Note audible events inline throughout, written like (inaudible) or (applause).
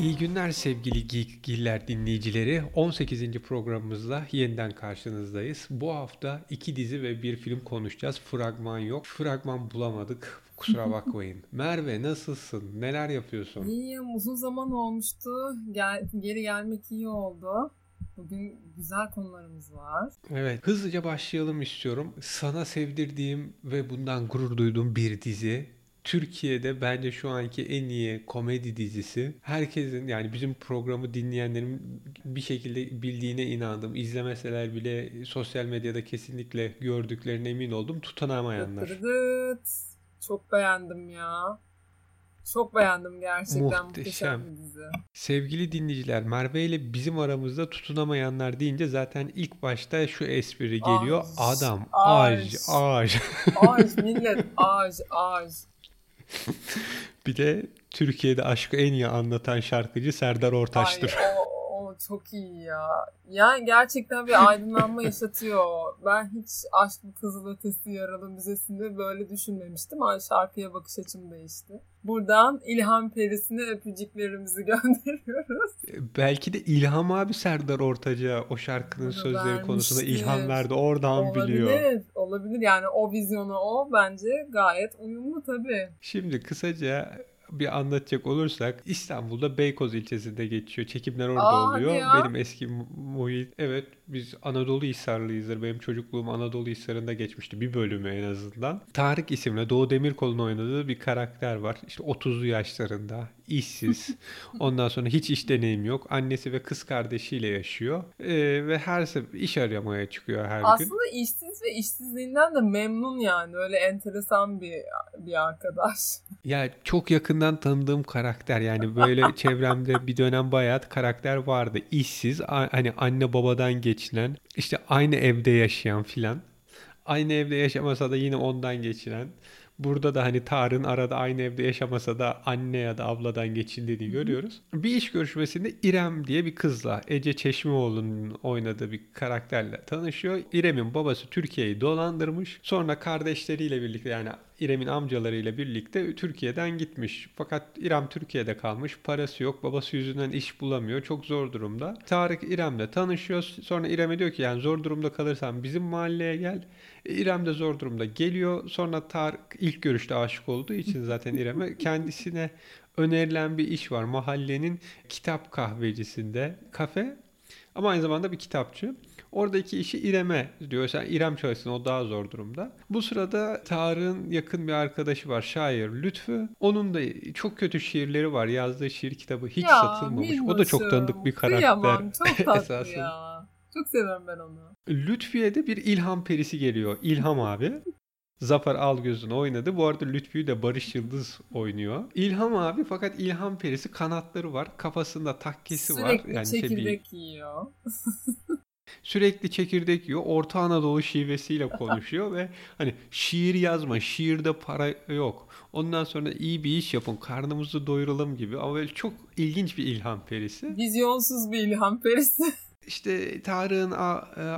İyi günler sevgili Geekgiller dinleyicileri. 18. programımızla yeniden karşınızdayız. Bu hafta iki dizi ve bir film konuşacağız. Fragman yok. Fragman bulamadık. Kusura (laughs) bakmayın. Merve nasılsın? Neler yapıyorsun? İyiyim. Uzun zaman olmuştu. Gel, geri gelmek iyi oldu. Bugün güzel konularımız var. Evet. Hızlıca başlayalım istiyorum. Sana sevdirdiğim ve bundan gurur duyduğum bir dizi. Türkiye'de bence şu anki en iyi komedi dizisi. Herkesin yani bizim programı dinleyenlerin bir şekilde bildiğine inandım. İzlemeseler bile sosyal medyada kesinlikle gördüklerine emin oldum. Tutunamayanlar. Çok beğendim ya. Çok beğendim gerçekten muhteşem, muhteşem bir dizi. Sevgili dinleyiciler Merve ile bizim aramızda tutunamayanlar deyince zaten ilk başta şu espri geliyor. Ağaç, Adam ağaç ağaç. Ağaç millet ağaç ağaç. (laughs) bir de Türkiye'de aşkı en iyi anlatan şarkıcı Serdar Ortaç'tır. Ay, o, çok iyi ya. Yani gerçekten bir aydınlanma yaşatıyor. Ben hiç Aşk mı Kızıl Ötesi Yaralı Müzesi'nde böyle düşünmemiştim. Ama şarkıya bakış açım değişti. Buradan İlham Perisi'ne öpücüklerimizi (laughs) gönderiyoruz. Belki de İlham abi Serdar Ortaç'a o şarkının Onu sözleri vermiştir. konusunda ilham verdi. Oradan olabilir, biliyor. Olabilir. Olabilir. Yani o vizyona o bence gayet uyumlu tabii. Şimdi kısaca bir anlatacak olursak İstanbul'da Beykoz ilçesinde geçiyor. Çekimler orada Aa, oluyor. Benim eski muhit evet biz Anadolu Hisarlıyızdır. Benim çocukluğum Anadolu Hisarı'nda geçmişti. Bir bölümü en azından. Tarık isimli Doğu Demirkol'un oynadığı bir karakter var. İşte 30'lu yaşlarında işsiz. Ondan sonra hiç iş deneyim yok. Annesi ve kız kardeşiyle yaşıyor. Ee, ve her sefer iş aramaya çıkıyor her Aslında gün. Aslında işsiz ve işsizliğinden de memnun yani. Öyle enteresan bir bir arkadaş. Ya çok yakından tanıdığım karakter yani böyle (laughs) çevremde bir dönem bayağı karakter vardı. İşsiz hani anne babadan geçinen işte aynı evde yaşayan filan. Aynı evde yaşamasa da yine ondan geçiren Burada da hani Tarık'ın arada aynı evde yaşamasa da anne ya da abladan geçildiğini görüyoruz. Bir iş görüşmesinde İrem diye bir kızla Ece Çeşmeoğlu'nun oynadığı bir karakterle tanışıyor. İrem'in babası Türkiye'yi dolandırmış. Sonra kardeşleriyle birlikte yani İrem'in amcalarıyla birlikte Türkiye'den gitmiş. Fakat İrem Türkiye'de kalmış. Parası yok. Babası yüzünden iş bulamıyor. Çok zor durumda. Tarık İrem'le tanışıyor. Sonra İrem'e diyor ki yani zor durumda kalırsan bizim mahalleye gel. E, İrem de zor durumda geliyor. Sonra Tarık ilk görüşte aşık olduğu için zaten İrem'e (laughs) kendisine önerilen bir iş var. Mahallenin kitap kahvecisinde kafe ama aynı zamanda bir kitapçı. Oradaki işi İrem'e diyor. Sen İrem çalışsın o daha zor durumda. Bu sırada Tarık'ın yakın bir arkadaşı var şair Lütfü. Onun da çok kötü şiirleri var. Yazdığı şiir kitabı hiç ya, satılmamış. Minnoşum. O da çok tanıdık bir karakter. Kıyamam çok (laughs) tatlı ya. Çok seviyorum ben onu. Lütfiye de bir ilham perisi geliyor. İlham abi. Zafer Algöz'ün oynadı. Bu arada Lütfü'yü de Barış Yıldız oynuyor. İlham abi fakat İlham perisi kanatları var. Kafasında takkesi Sürekli var. Yani çekirdek şey bir... yiyor. Sürekli çekirdek yiyor. Orta Anadolu şivesiyle (laughs) konuşuyor ve hani şiir yazma, şiirde para yok. Ondan sonra iyi bir iş yapın, karnımızı doyuralım gibi. Ama böyle çok ilginç bir ilham perisi. Vizyonsuz bir ilham perisi. (laughs) İşte Tarık'ın e,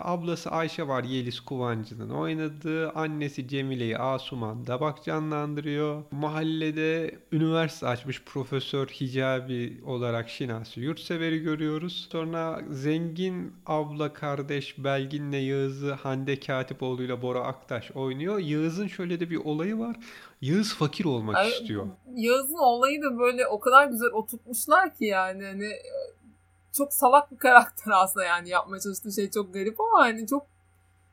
ablası Ayşe var Yeliz Kuvancı'nın oynadığı. Annesi Cemile'yi Asuman Dabak canlandırıyor. Mahallede üniversite açmış Profesör Hicabi olarak Şinasi Yurtsever'i görüyoruz. Sonra zengin abla kardeş Belgin'le Yağız'ı Hande Katipoğlu ile Bora Aktaş oynuyor. Yağız'ın şöyle de bir olayı var. Yağız fakir olmak Ay, istiyor. Yağız'ın olayı da böyle o kadar güzel oturtmuşlar ki yani hani çok salak bir karakter aslında yani yapmaya çalıştığı şey çok garip ama hani çok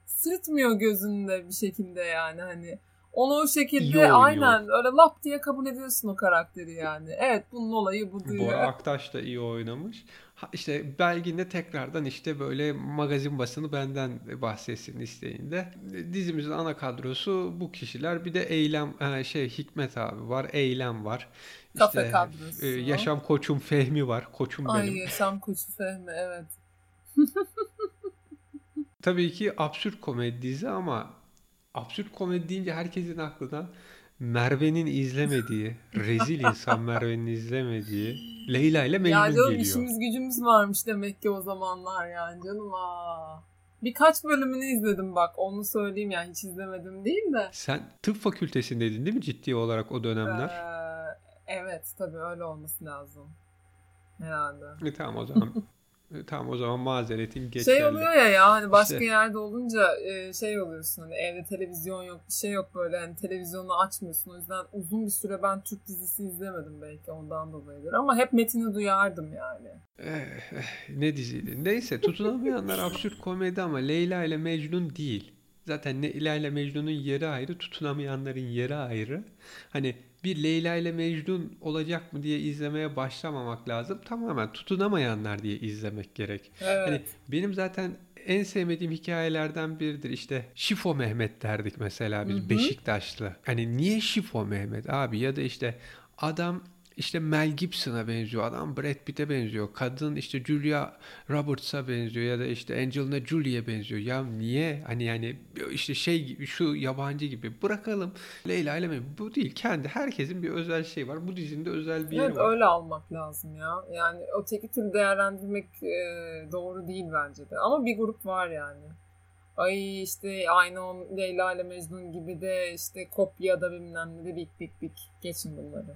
sırıtmıyor gözünde bir şekilde yani hani onu o şekilde aynen öyle lap diye kabul ediyorsun o karakteri yani. Evet bunun olayı bu diyor. Bora Aktaş da iyi oynamış. Ha, işte Belgin de tekrardan işte böyle magazin basını benden bahsetsin isteğinde. Dizimizin ana kadrosu bu kişiler. Bir de Eylem şey Hikmet abi var. Eylem var. Kafe işte, kadrosu. E, yaşam koçum Fehmi var. Koçum Ay, benim. Ay yaşam koçu Fehmi evet. (laughs) Tabii ki absürt komedi dizi ama absürt komedi deyince herkesin aklına Merve'nin izlemediği, rezil insan Merve'nin izlemediği Leyla ile Mecnun ya canım, geliyor. işimiz gücümüz varmış demek ki o zamanlar yani canım aa. Birkaç bölümünü izledim bak onu söyleyeyim yani hiç izlemedim değil de. Sen tıp fakültesindeydin değil mi ciddi olarak o dönemler? Ee, evet tabii öyle olması lazım. herhalde. E, tamam o zaman. (laughs) e, tamam o zaman mazeretin geçerli. Şey oluyor ya ya hani başka İşte- yerde olunca e, şey oluyorsun hani evde televizyon yok bir şey yok böyle hani televizyonu açmıyorsun o yüzden uzun bir süre ben Türk dizisi izlemedim belki ondan dolayıdır ama hep metini duyardım yani. Eh, eh, ne diziydi? Neyse tutunamayanlar absürt komedi ama Leyla ile Mecnun değil. Zaten Leyla ile Mecnun'un yeri ayrı, tutunamayanların yeri ayrı. Hani bir Leyla ile Mecnun olacak mı diye izlemeye başlamamak lazım. Tamamen tutunamayanlar diye izlemek gerek. Evet. Hani benim zaten en sevmediğim hikayelerden biridir. İşte Şifo Mehmet derdik mesela biz Hı hı. Beşiktaşlı. Hani niye Şifo Mehmet abi ya da işte adam işte Mel Gibson'a benziyor. Adam Brad Pitt'e benziyor. Kadın işte Julia Roberts'a benziyor ya da işte Angelina Jolie'ye benziyor. Ya niye? Hani yani işte şey gibi şu yabancı gibi bırakalım. Leyla ile. Bu değil. Kendi herkesin bir özel şey var. Bu dizinin de özel bir yeri Evet var. öyle almak lazım ya. Yani öteki türlü değerlendirmek e, doğru değil bence de. Ama bir grup var yani. Ay işte aynı on Leyla ile Mecnun gibi de işte kopya da bilmem ne de bik bik bik. Geçin bunları.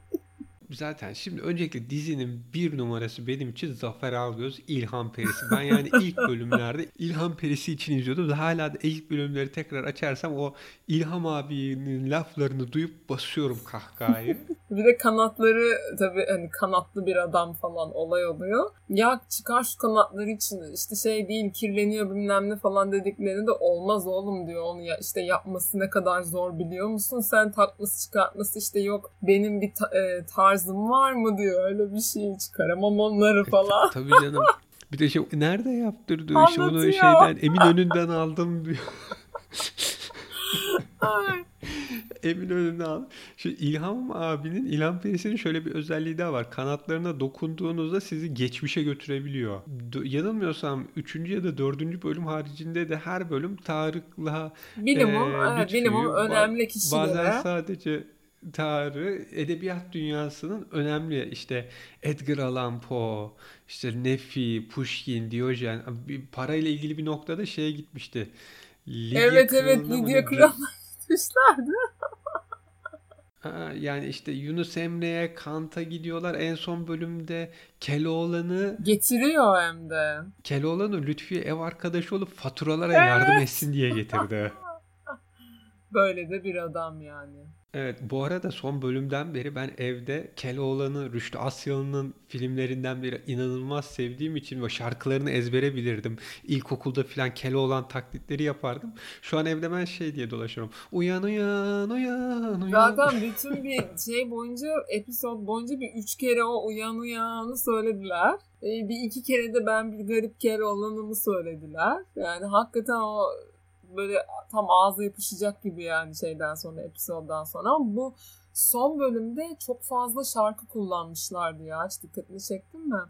Zaten şimdi öncelikle dizinin bir numarası benim için Zafer Algöz, İlhan Perisi. Ben yani (laughs) ilk bölümlerde İlhan Perisi için izliyordum. Hala da ilk bölümleri tekrar açarsam o İlham abinin laflarını duyup basıyorum kahkahayı. (laughs) Bir de kanatları tabii hani kanatlı bir adam falan olay oluyor. Ya çıkar şu kanatları için işte şey değil kirleniyor bilmem ne falan dediklerinde de olmaz oğlum diyor onu ya işte yapması ne kadar zor biliyor musun? Sen takması çıkartması işte yok benim bir ta- e, tarzım var mı diyor öyle bir şey çıkaramam onları falan. Tabii canım. Bir de şey nerede yaptırdı işte onu şeyden Eminönü'nden aldım diyor. Ay. Eminönü'nde al. Şu İlham abinin, İlham Perisi'nin şöyle bir özelliği daha var. Kanatlarına dokunduğunuzda sizi geçmişe götürebiliyor. Do- yanılmıyorsam 3. ya da 4. bölüm haricinde de her bölüm Tarık'la Bilimum, Ee, evet, ba- önemli kişilere. bazen sadece Tarık edebiyat dünyasının önemli işte Edgar Allan Poe, işte Nefi, Pushkin, Diyojen parayla ilgili bir noktada şeye gitmişti. Lidya evet evet Lidya Kral'la gitmişlerdi. (laughs) Ha, yani işte Yunus Emre'ye, Kant'a gidiyorlar. En son bölümde Keloğlan'ı Getiriyor hem de. Keloğlan'ı Lütfiye ev arkadaşı olup faturalara yardım etsin diye getirdi. (laughs) Böyle de bir adam yani. Evet, bu arada son bölümden beri ben evde Keloğlan'ı, Rüştü Asyalı'nın filmlerinden beri inanılmaz sevdiğim için ve şarkılarını ezbere bilirdim. İlkokulda filan Keloğlan taklitleri yapardım. Şu an evde ben şey diye dolaşıyorum. Uyan uyan uyan uyan. Zaten bütün bir şey boyunca, episod boyunca bir üç kere o uyan uyanı söylediler. Ee, bir iki kere de ben bir garip kere olanımı söylediler. Yani hakikaten o böyle tam ağza yapışacak gibi yani şeyden sonra, episoddan sonra. Ama bu son bölümde çok fazla şarkı kullanmışlardı ya. Hiç dikkatini çektin mi?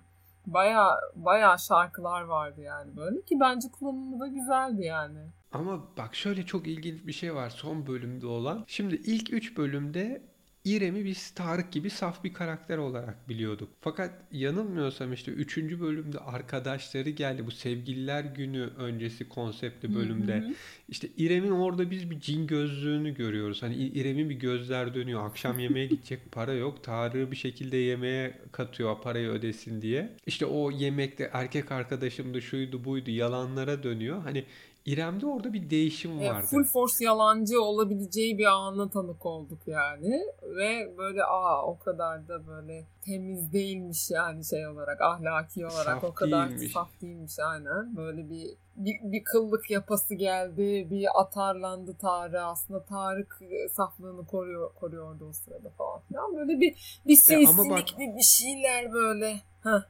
Baya baya şarkılar vardı yani böyle ki bence kullanımı da güzeldi yani. Ama bak şöyle çok ilginç bir şey var son bölümde olan. Şimdi ilk 3 bölümde İrem'i biz Tarık gibi saf bir karakter olarak biliyorduk. Fakat yanılmıyorsam işte 3. bölümde arkadaşları geldi. Bu sevgililer günü öncesi konseptli bölümde. Hı hı. İşte İrem'in orada biz bir cin gözlüğünü görüyoruz. Hani İrem'in bir gözler dönüyor. Akşam yemeğe (laughs) gidecek para yok. Tarık'ı bir şekilde yemeğe katıyor parayı ödesin diye. İşte o yemekte erkek arkadaşımdı şuydu buydu yalanlara dönüyor. Hani İrem'de orada bir değişim E, vardı. full force yalancı olabileceği bir ana tanık olduk yani. Ve böyle aa o kadar da böyle temiz değilmiş yani şey olarak ahlaki olarak Saf o kadar değilmiş. saf değilmiş aynen. Böyle bir, bir bir kıllık yapası geldi. Bir atarlandı Tarık. Aslında Tarık e, saflığını koruyor koruyordu o sırada falan filan. Böyle bir bir E, ama bak- sinsilikli bir şeyler böyle. Heh.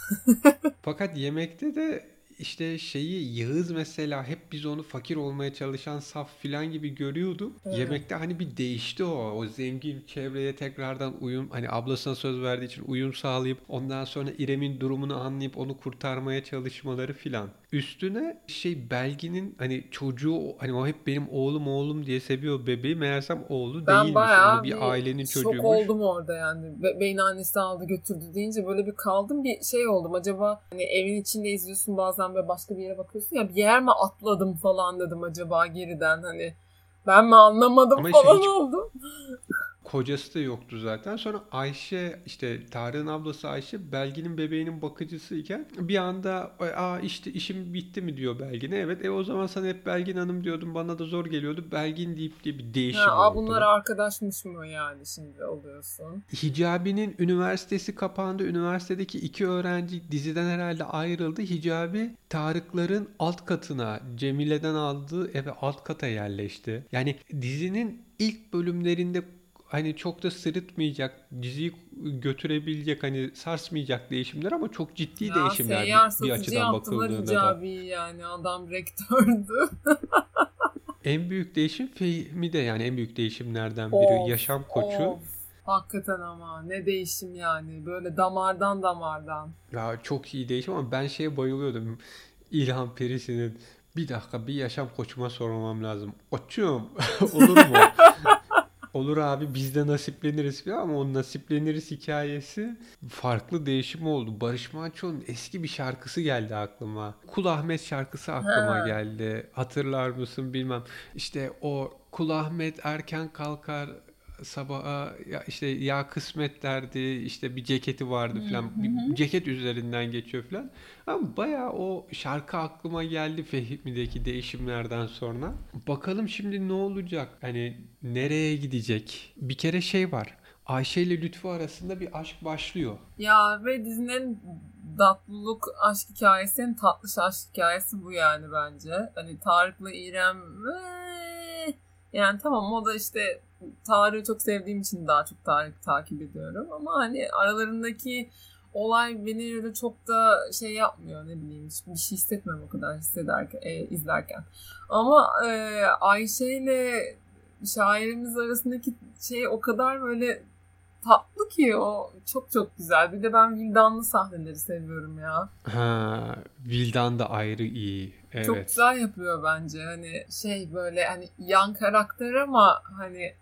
(laughs) Fakat yemekte de işte şeyi Yağız mesela hep biz onu fakir olmaya çalışan saf filan gibi görüyorduk. Evet. Yemekte hani bir değişti o. O zengin çevreye tekrardan uyum hani ablasına söz verdiği için uyum sağlayıp ondan sonra İrem'in durumunu anlayıp onu kurtarmaya çalışmaları filan. Üstüne şey Belgin'in hani çocuğu hani o hep benim oğlum oğlum diye seviyor bebeği meğersem oğlu Ben değilmiş. bayağı Onu bir ailenin çocuğuymuş. oldum orada yani. Be- Beyin annesi aldı götürdü deyince böyle bir kaldım bir şey oldum. Acaba hani evin içinde izliyorsun bazen böyle başka bir yere bakıyorsun ya bir yer mi atladım falan dedim acaba geriden hani ben mi anlamadım Ama falan hiç- oldu. Kocası da yoktu zaten. Sonra Ayşe işte Tarık'ın ablası Ayşe Belgin'in bebeğinin bakıcısıyken bir anda aa işte işim bitti mi diyor Belgin'e. Evet e o zaman sana hep Belgin Hanım diyordum bana da zor geliyordu. Belgin deyip diye bir değişim Ha, oldu. bunlar arkadaşmış mı yani şimdi oluyorsun? Hicabi'nin üniversitesi kapandı. Üniversitedeki iki öğrenci diziden herhalde ayrıldı. Hicabi Tarıkların alt katına Cemile'den aldığı eve alt kata yerleşti. Yani dizinin ilk bölümlerinde hani çok da sırıtmayacak, diziyi götürebilecek hani sarsmayacak değişimler ama çok ciddi Ya değişimler bir, bir açıdan bakıldığında da. Yani adam rektördü. (laughs) En büyük değişim Fehmi de yani en büyük değişimlerden Of, biri. Yaşam koçu. of. Hakikaten ama ne değişim yani böyle damardan damardan. Ya çok iyi değişim ama ben şeye bayılıyordum. İlhan Perisi'nin bir dakika bir yaşam koçuma sormam lazım. Koçum (laughs) olur mu? (laughs) Olur abi biz de nasipleniriz falan ama o nasipleniriz hikayesi farklı değişim oldu. Barış Manço'nun eski bir şarkısı geldi aklıma. Kul Ahmet şarkısı aklıma Ha. geldi. Hatırlar mısın bilmem. İşte o Kul Ahmet erken kalkar sabaha ya işte ya kısmetlerdi işte bir ceketi vardı falan. bir ceket üzerinden geçiyor falan. Ama bayağı o şarkı aklıma geldi Fehmi'deki değişimlerden sonra. Bakalım şimdi ne olacak? Hani nereye gidecek? Bir kere şey var. Ayşe ile Lütfü arasında bir aşk başlıyor. Ya ve dizinin tatlılık aşk hikayesi, en tatlış aşk hikayesi bu yani bence. Hani Tarık'la İrem yani tamam o da işte Tarık'ı çok sevdiğim için daha çok Tarık takip ediyorum ama hani aralarındaki olay beni öyle çok da şey yapmıyor ne bileyim bir şey hissetmiyorum o kadar hissederken e, izlerken ama e, Ayşe ile şairimiz arasındaki şey o kadar böyle tatlı ki o çok çok güzel. Bir de ben vildanlı sahneleri seviyorum ya. ha Vildan da ayrı iyi evet Çok güzel yapıyor bence. Hani şey böyle hani yan karakter ama hani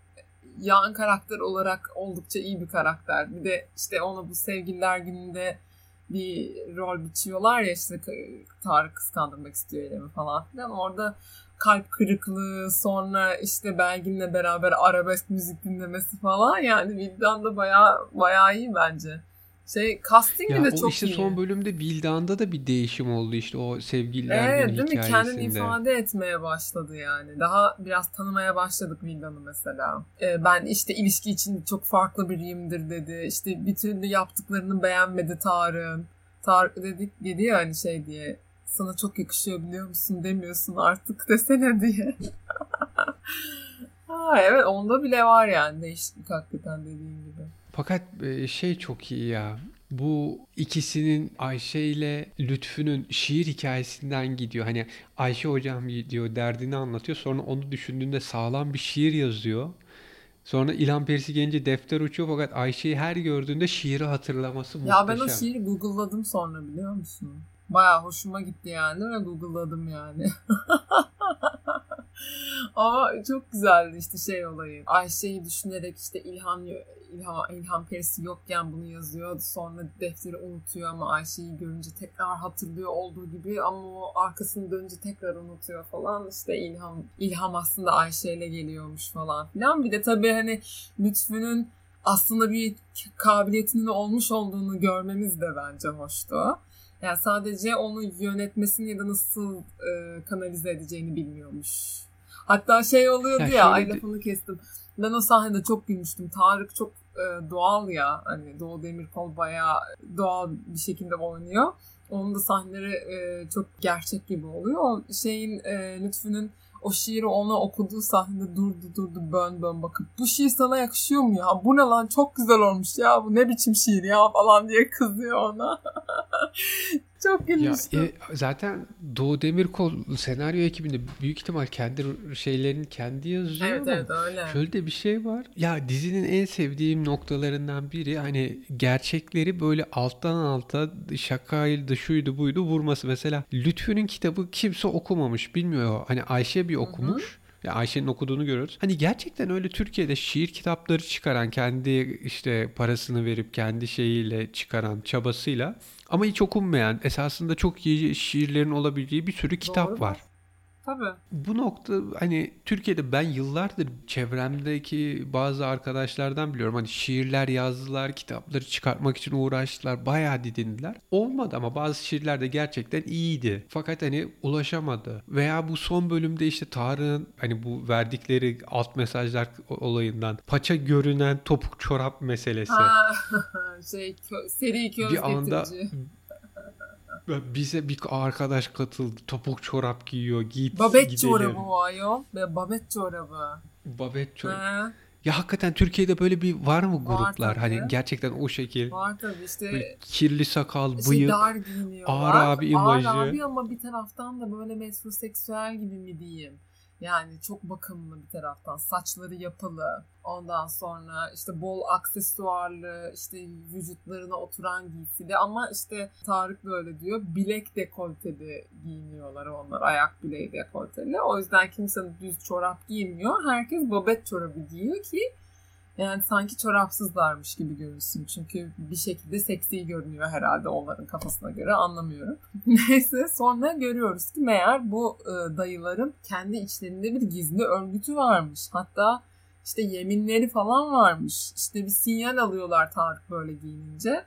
yan karakter olarak oldukça iyi bir karakter. Bir de işte ona bu sevgililer gününde bir rol biçiyorlar ya işte Tarık kıskandırmak istiyor Eylem'i falan filan. Orada kalp kırıklığı sonra işte Belgin'le beraber arabesk müzik dinlemesi falan yani Vildan da bayağı bayağı iyi bence. Şey castingi ya de çok işte iyi. son bölümde Vildan'da da bir değişim oldu işte o sevgililer Evet değil mi? Kendini hikayesinde. ifade etmeye başladı yani. Daha biraz tanımaya başladık Vildan'ı mesela. Ee, ben işte ilişki için çok farklı biriyimdir dedi. İşte bir türlü yaptıklarını beğenmedi Tarık'ın. Tarık dedik dedi ya hani şey diye sana çok yakışıyor biliyor musun demiyorsun artık desene diye. (laughs) ha, evet onda bile var yani değişiklik hakikaten dediğin gibi. Fakat e, şey çok iyi ya. Bu ikisinin Ayşe ile Lütfü'nün şiir hikayesinden gidiyor. Hani Ayşe hocam gidiyor derdini anlatıyor. Sonra onu düşündüğünde sağlam bir şiir yazıyor. Sonra İlhan Perisi gelince defter uçuyor fakat Ayşe'yi her gördüğünde şiiri hatırlaması Ya ben o muhteşem. şiiri Google'ladım sonra biliyor musun? Baya hoşuma gitti yani ve Google'ladım yani. (laughs) Ama çok güzeldi işte şey olayı. Ayşe'yi düşünerek işte İlhan İlhan, İlhan Perisi yokken bunu yazıyor. Sonra defteri unutuyor ama Ayşe'yi görünce tekrar hatırlıyor olduğu gibi ama o arkasını dönünce tekrar unutuyor falan. İşte İlham İlham aslında Ayşe ile geliyormuş falan filan. Bir de tabii hani Lütfü'nün aslında bir kabiliyetinin olmuş olduğunu görmemiz de bence hoştu. Yani sadece onu yönetmesini ya da nasıl e, kanalize edeceğini bilmiyormuş. Hatta şey oluyordu Ya ya, ay lafını kestim. Ben o sahnede çok gülmüştüm. Tarık çok e, doğal ya. Hani Doğu Demirkol bayağı doğal bir şekilde oynuyor. Onun da sahneleri e, çok gerçek gibi oluyor. O şeyin e, Lütfü'nün o şiiri ona okuduğu sahnede durdu durdu bön bön bakıp bu şiir sana yakışıyor mu ya? Bu ne lan çok güzel olmuş ya bu ne biçim şiir ya falan diye kızıyor ona. (laughs) çok Ya gülmüştüm. e, zaten Doğu Demirkol senaryo ekibinde büyük ihtimal kendi şeylerini kendi yazıyor evet ama evet öyle. Şöyle de bir şey var. Ya dizinin en sevdiğim noktalarından biri hani gerçekleri böyle alttan alta şakaydı şuydu buydu vurması. Mesela Lütfü'nün kitabı kimse okumamış bilmiyor. Hani Ayşe bir okumuş. Ya Ayşe'nin okuduğunu görüyoruz. Hani gerçekten öyle Türkiye'de şiir kitapları çıkaran kendi işte parasını verip kendi şeyiyle çıkaran çabasıyla ama hiç okunmayan esasında çok iyi şiirlerin olabileceği bir sürü kitap Doğru. var. Tabii. Bu nokta hani Türkiye'de ben yıllardır çevremdeki bazı arkadaşlardan biliyorum. Hani şiirler yazdılar, kitapları çıkartmak için uğraştılar, bayağı didindiler. Olmadı ama bazı şiirler de gerçekten iyiydi. Fakat hani ulaşamadı. Veya bu son bölümde işte Tarık'ın hani bu verdikleri alt mesajlar olayından paça görünen topuk çorap meselesi. Ha, (laughs) şey seri köz bir anda getirici. Bize bir arkadaş katıldı. Topuk çorap giyiyor. Git Babet gidelim. çorabı o ayol. Babet çorabı. Babet çorap. Ha, Ya hakikaten Türkiye'de böyle bir var mı Var gruplar? tabii. Hani gerçekten o şekil. var tabii işte Böyle kirli sakal, işte bıyık. dar giyiniyorlar. ağır abi imajı. Ağır abi ama bir taraftan da böyle metroseksüel gibi mi diyeyim. Yani çok bakımlı bir taraftan. Saçları yapılı. Ondan sonra işte bol aksesuarlı, işte vücutlarına oturan giysili ama işte Tarık böyle diyor. Bilek dekolteli giyiniyorlar onlar. Ayak bileği dekolteli. O yüzden kimse düz çorap giymiyor. Herkes babet çorabı giyiyor ki yani sanki çorapsızlarmış gibi görünsün. Çünkü bir şekilde seksi görünüyor herhalde onların kafasına göre anlamıyorum. (laughs) Neyse sonra görüyoruz ki meğer bu e, dayıların kendi içlerinde bir gizli örgütü varmış. Hatta işte yeminleri falan varmış. İşte bir sinyal alıyorlar Tarık böyle giyinince.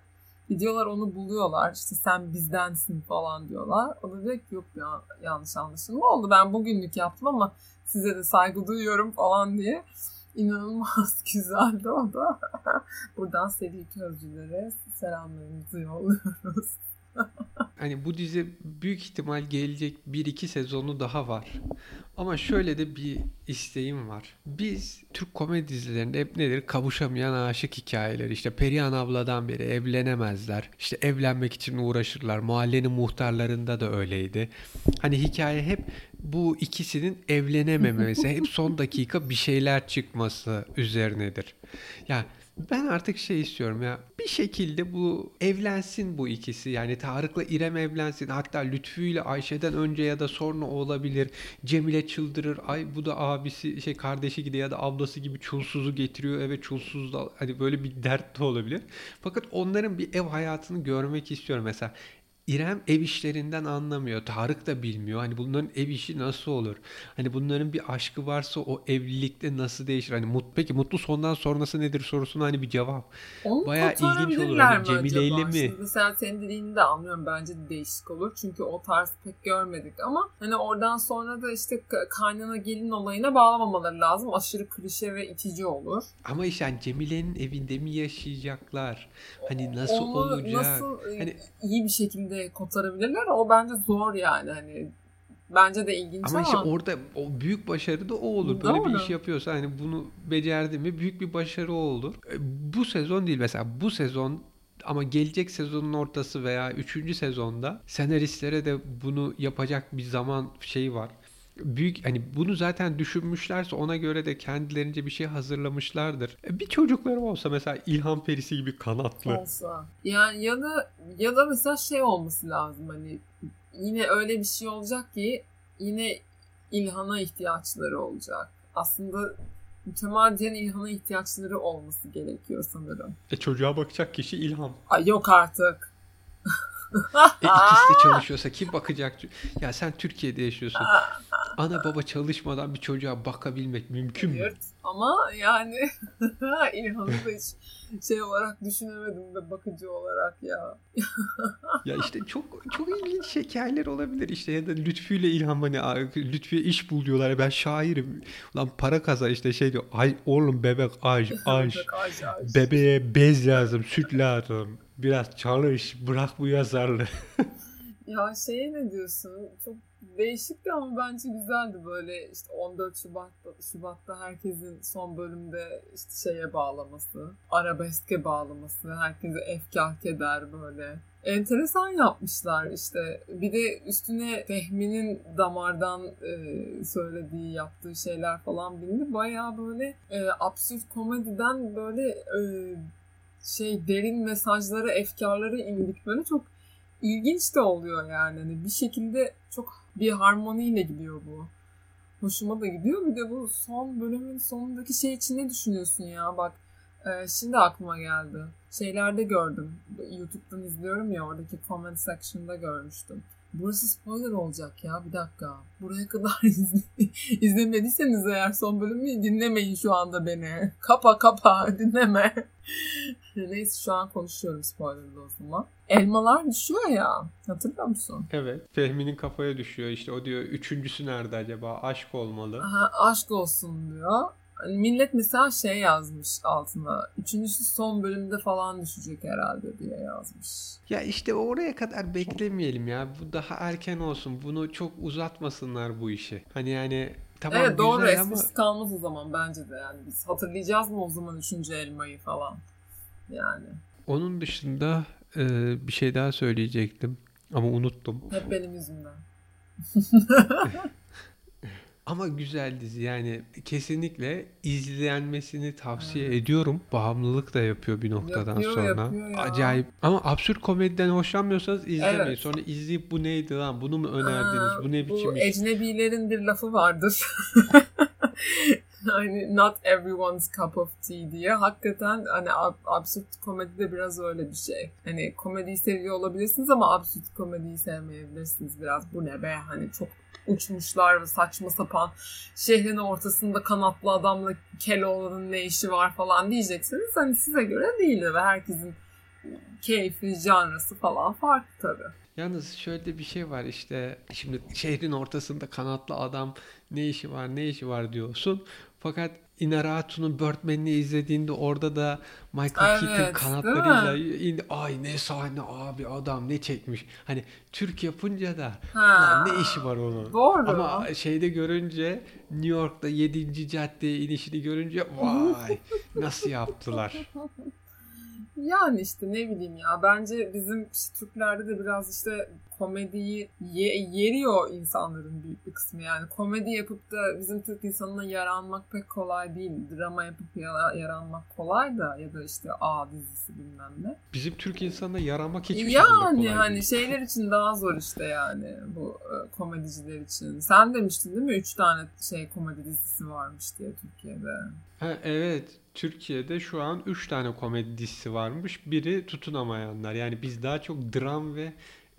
Gidiyorlar onu buluyorlar. İşte sen bizdensin falan diyorlar. O da diyor ki yok ya yanlış anlaşılma oldu. Ben bugünlük yaptım ama size de saygı duyuyorum falan diye. İnanılmaz (laughs) güzeldi o da. (laughs) Buradan seri közcülere selamlarımızı yolluyoruz. (laughs) Hani bu dizi büyük ihtimal gelecek 1-2 sezonu daha var. Ama şöyle de bir isteğim var. Biz Türk komedi dizilerinde hep nedir? Kavuşamayan aşık hikayeleri. İşte Perihan abladan beri evlenemezler. İşte evlenmek için uğraşırlar. Mahallenin muhtarlarında da öyleydi. Hani hikaye hep bu ikisinin evlenememesi, hep son dakika bir şeyler çıkması üzerinedir. Ya ben artık şey istiyorum ya bir şekilde bu evlensin bu ikisi. Yani Tarık'la İrem evlensin hatta Lütfü ile Ayşe'den önce ya da sonra olabilir. Cemile çıldırır ay bu da abisi şey kardeşi gibi ya da ablası gibi çulsuzu getiriyor. Eve çulsuz da hani böyle bir dert de olabilir. Fakat onların bir ev hayatını görmek istiyorum. Mesela İrem ev işlerinden anlamıyor. Tarık da bilmiyor. Hani bunların ev işi nasıl olur? Hani bunların bir aşkı varsa o evlilikte nasıl değişir? Hani mut, peki mutlu sondan sonrası nedir sorusuna hani bir cevap. Onu Bayağı ilginç olur. Hani mi Cemile ile mi? Şimdi mesela senin dediğini de anlıyorum. Bence de değişik olur. Çünkü o tarz pek görmedik ama hani oradan sonra da işte kaynana gelin olayına bağlamamaları lazım. Aşırı klişe ve itici olur. Ama işte hani Cemile'nin evinde mi yaşayacaklar? Hani nasıl Onu olacak? nasıl Hani- iyi bir şekilde kotarabilirler o bence zor yani hani bence de ilginç Ama ama, işte orada o büyük başarı da o olur. Böyle bir Doğru. iş yapıyorsa hani bunu becerdi mi büyük bir başarı o olur. E, Bu sezon değil mesela bu sezon ama gelecek sezonun ortası veya üçüncü sezonda senaristlere de bunu yapacak bir zaman şeyi var. Büyük hani bunu zaten düşünmüşlerse ona göre de kendilerince bir şey hazırlamışlardır. E, Bir çocukları olsa mesela İlhan Perisi gibi kanatlı. olsa. Yani ya da ya da mesela şey olması lazım hani yine öyle bir şey olacak ki yine ilhana ihtiyaçları olacak. Aslında mütemadiyen ilhana ihtiyaçları olması gerekiyor sanırım. E çocuğa bakacak kişi İlhan. Ay yok artık. E ikisi de (laughs) çalışıyorsa kim bakacak? Ya sen Türkiye'de yaşıyorsun. Ana baba çalışmadan bir çocuğa bakabilmek mümkün mü? Evet. Ama yani (laughs) İlhan'ı da hiç şey olarak düşünemedim de bakıcı olarak ya. (laughs) Ya işte çok çok ilginç hikayeler olabilir işte ya da Lütfü ile İlhan hani "Aa, Lütfü'ye iş bul diyorlar. Ben şairim. Lan para kaza işte şey diyor. Ay oğlum bebek aj, aj. Bebeğe bez lazım, süt lazım. Biraz çalış, bırak bu yazarlığı. (laughs) Ya şeye ne diyorsun? Çok değişikti ama bence güzeldi böyle işte 14 Şubat'ta, Şubat'ta herkesin son bölümde işte şeye bağlaması, arabeske bağlaması, herkese efkar keder böyle. Enteresan yapmışlar işte. Bir de üstüne Fehmi'nin damardan e, söylediği, yaptığı şeyler falan bindi. Bayağı böyle e, absürt komediden böyle e, şey derin mesajlara, efkarlara indik. Çok ilginç de oluyor yani. Hani bir şekilde çok bir harmoniyle gidiyor bu. Hoşuma da gidiyor. Bir de bu son bölümün sonundaki şey için ne düşünüyorsun ya? Bak e, şimdi aklıma geldi. Şeylerde gördüm. YouTube'dan izliyorum ya oradaki comment section'da görmüştüm. Burası spoiler olacak ya bir dakika. Buraya kadar (laughs) izle, izlemediyseniz eğer son bölümü dinlemeyin şu anda beni. Kapa kapa (laughs) dinleme. Neyse şu an konuşuyorum spoilerlı o zaman. Elmalar düşüyor ya. Hatırlıyor musun? Evet. Fehmi'nin kafaya düşüyor işte. O diyor üçüncüsü nerede acaba? Aşk olmalı. Aha, aşk olsun diyor. Hani millet mesela şey yazmış altına. Üçüncüsü son bölümde falan düşecek herhalde diye yazmış. Ya işte oraya kadar beklemeyelim ya. Bu daha erken olsun. Bunu çok uzatmasınlar bu işi. Hani yani tamam evet doğru güzel ama kalmaz o zaman bence de yani. Biz hatırlayacağız mı o zaman üçüncü elmayı falan. Yani. onun dışında e, bir şey daha söyleyecektim. Ama unuttum. Hep benim yüzümden. (laughs) Ama güzel dizi yani kesinlikle izlenmesini tavsiye ediyorum. Bağımlılık da yapıyor bir noktadan Yapıyor, sonra. yapıyor ya. Acayip. Ama absürt komediden hoşlanmıyorsanız izlemeyin. Evet. Sonra izleyip bu neydi lan? Bunu mu önerdiniz? Aa, bu ne biçim Bu ecnebilerin bir lafı vardır. (laughs) hani not everyone's cup of tea diye. Hakikaten hani ab- absürt komedi de biraz öyle bir şey. Hani komediyi seviyor olabilirsiniz ama absürt komediyi sevmeyebilirsiniz biraz. Bu ne be hani çok uçmuşlar ve saçma sapan şehrin ortasında kanatlı adamla Keloğlan'ın ne işi var falan diyeceksiniz. Hani size göre değil ve herkesin keyfi, janrası falan farklı tabii. Yalnız şöyle bir şey var işte şimdi şehrin ortasında kanatlı adam ne işi var ne işi var diyorsun. Fakat Inarritu'nun Birdman'ini izlediğinde orada da Michael Keaton Evet, kanatlarıyla indi. Ay ne sahne abi adam ne çekmiş. Hani Türk yapınca da Ha. ne işi var onun. Doğru. Ama şeyde görünce New York'ta 7. caddeye inişini görünce vay nasıl yaptılar. (laughs) Yani işte ne bileyim ya bence bizim Türklerde de biraz işte komediyi ye- yeriyor insanların büyük bir kısmı yani komedi yapıp da bizim Türk insanına yaranmak pek kolay değil drama yapıp yara- yaranmak kolay da ya da işte A dizisi bilmem ne Bizim Türk insanına yaramak hiçbir şekilde yani kolay hani değil. şeyler için daha zor işte yani bu e, komediciler için sen demiştin değil mi üç tane şey komedi dizisi varmış diye Türkiye'de Ha, evet. Türkiye'de şu an 3 tane komedi dizisi varmış. Biri Tutunamayanlar. Yani biz daha çok dram ve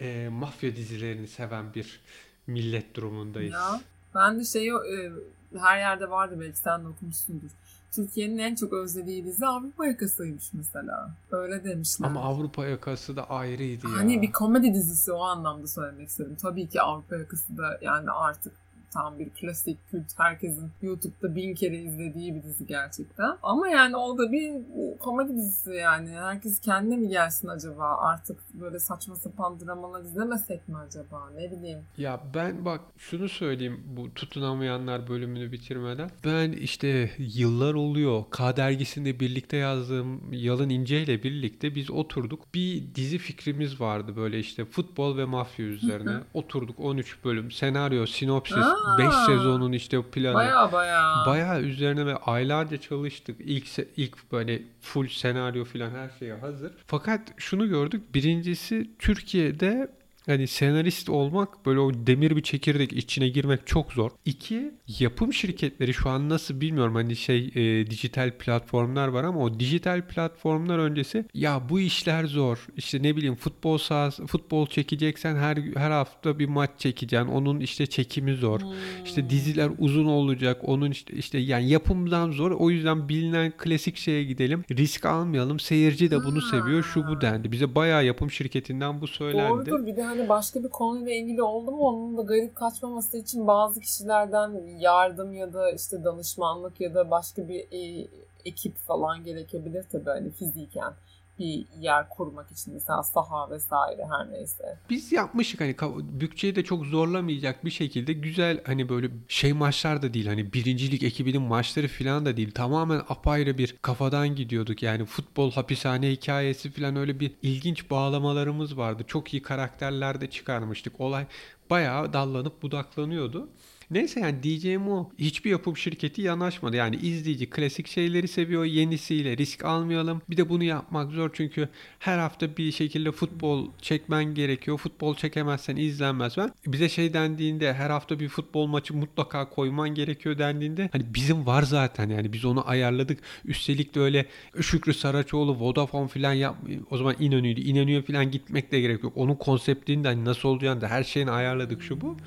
e, mafya dizilerini seven bir millet durumundayız. Ya ben de şeyi e, her yerde vardı belki sen de okumuşsundur. Türkiye'nin en çok özlediği dizi Avrupa Yakası'ymış mesela. Öyle demişler. Ama Avrupa yakası da ayrıydı ya. Hani bir komedi dizisi o anlamda söylemek istedim. Tabii ki Avrupa Yakası da yani artık tam bir klasik kült herkesin YouTube'da bin kere izlediği bir dizi gerçekten. Ama yani o da bir komedi dizisi yani. Herkes kendine mi gelsin acaba? Artık böyle saçma sapan dramalar izlemesek mi acaba? Ne bileyim. Ya ben bak şunu söyleyeyim bu tutunamayanlar bölümünü bitirmeden. Ben işte yıllar oluyor. K dergisinde birlikte yazdığım Yalın İnce ile birlikte biz oturduk. Bir dizi fikrimiz vardı böyle işte futbol ve mafya üzerine. oturduk 13 bölüm. Senaryo, sinopsis, Aa. 5 sezonun işte planı. Baya baya. Bayağı üzerine ve aylarca çalıştık. İlk ilk böyle full senaryo falan her şeye hazır. Fakat şunu gördük. Birincisi Türkiye'de hani senarist olmak böyle o demir bir çekirdek içine girmek çok zor. İki yapım şirketleri şu an nasıl bilmiyorum hani şey e, dijital platformlar var ama o dijital platformlar öncesi ya bu işler zor. İşte ne bileyim futbol sahası futbol çekeceksen her her hafta bir maç çekeceksin. Onun işte çekimi zor. Hmm. İşte diziler uzun olacak. Onun işte işte yani yapımdan zor. O yüzden bilinen klasik şeye gidelim. Risk almayalım. Seyirci de bunu seviyor. Şu bu dendi. Bize bayağı yapım şirketinden bu söylendi. Doğrudur. Bir de hani başka bir konuyla ilgili oldu mu? Onun da garip kaçmaması için bazı kişilerden yardım ya da işte danışmanlık ya da başka bir e, ekip falan gerekebilir tabii hani fiziken bir yer kurmak için mesela saha vesaire her neyse. Biz yapmıştık hani bütçeyi de çok zorlamayacak bir şekilde güzel hani böyle şey maçlar da değil hani birincilik ekibinin maçları falan da değil tamamen apayrı bir kafadan gidiyorduk yani futbol hapishane hikayesi falan öyle bir ilginç bağlamalarımız vardı çok iyi karakterler de çıkarmıştık olay bayağı dallanıp budaklanıyordu. Neyse yani diyeceğim o. Hiçbir yapım şirketi yanaşmadı. Yani izleyici klasik şeyleri seviyor. Yenisiyle risk almayalım. Bir de bunu yapmak zor çünkü her hafta bir şekilde futbol çekmen gerekiyor. Futbol çekemezsen izlenmez. Ben bize şey dendiğinde her hafta bir futbol maçı mutlaka koyman gerekiyor dendiğinde hani bizim var zaten yani biz onu ayarladık. Üstelik de öyle Şükrü Saraçoğlu, Vodafone falan yap o zaman İnönü'ydü. İnönü'ye falan gitmek de gerek yok. Onun konseptini de hani nasıl olacağını da her şeyini ayarladık şu bu.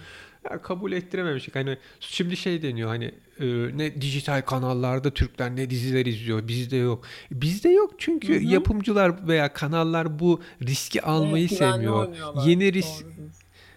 Ya kabul ettirememiştik. Hani şimdi şey deniyor hani e, ne dijital kanallarda Türkler ne diziler izliyor. Bizde yok. Bizde yok çünkü Hı hı. yapımcılar veya kanallar bu riski almayı Evet, sevmiyor. Yeni risk.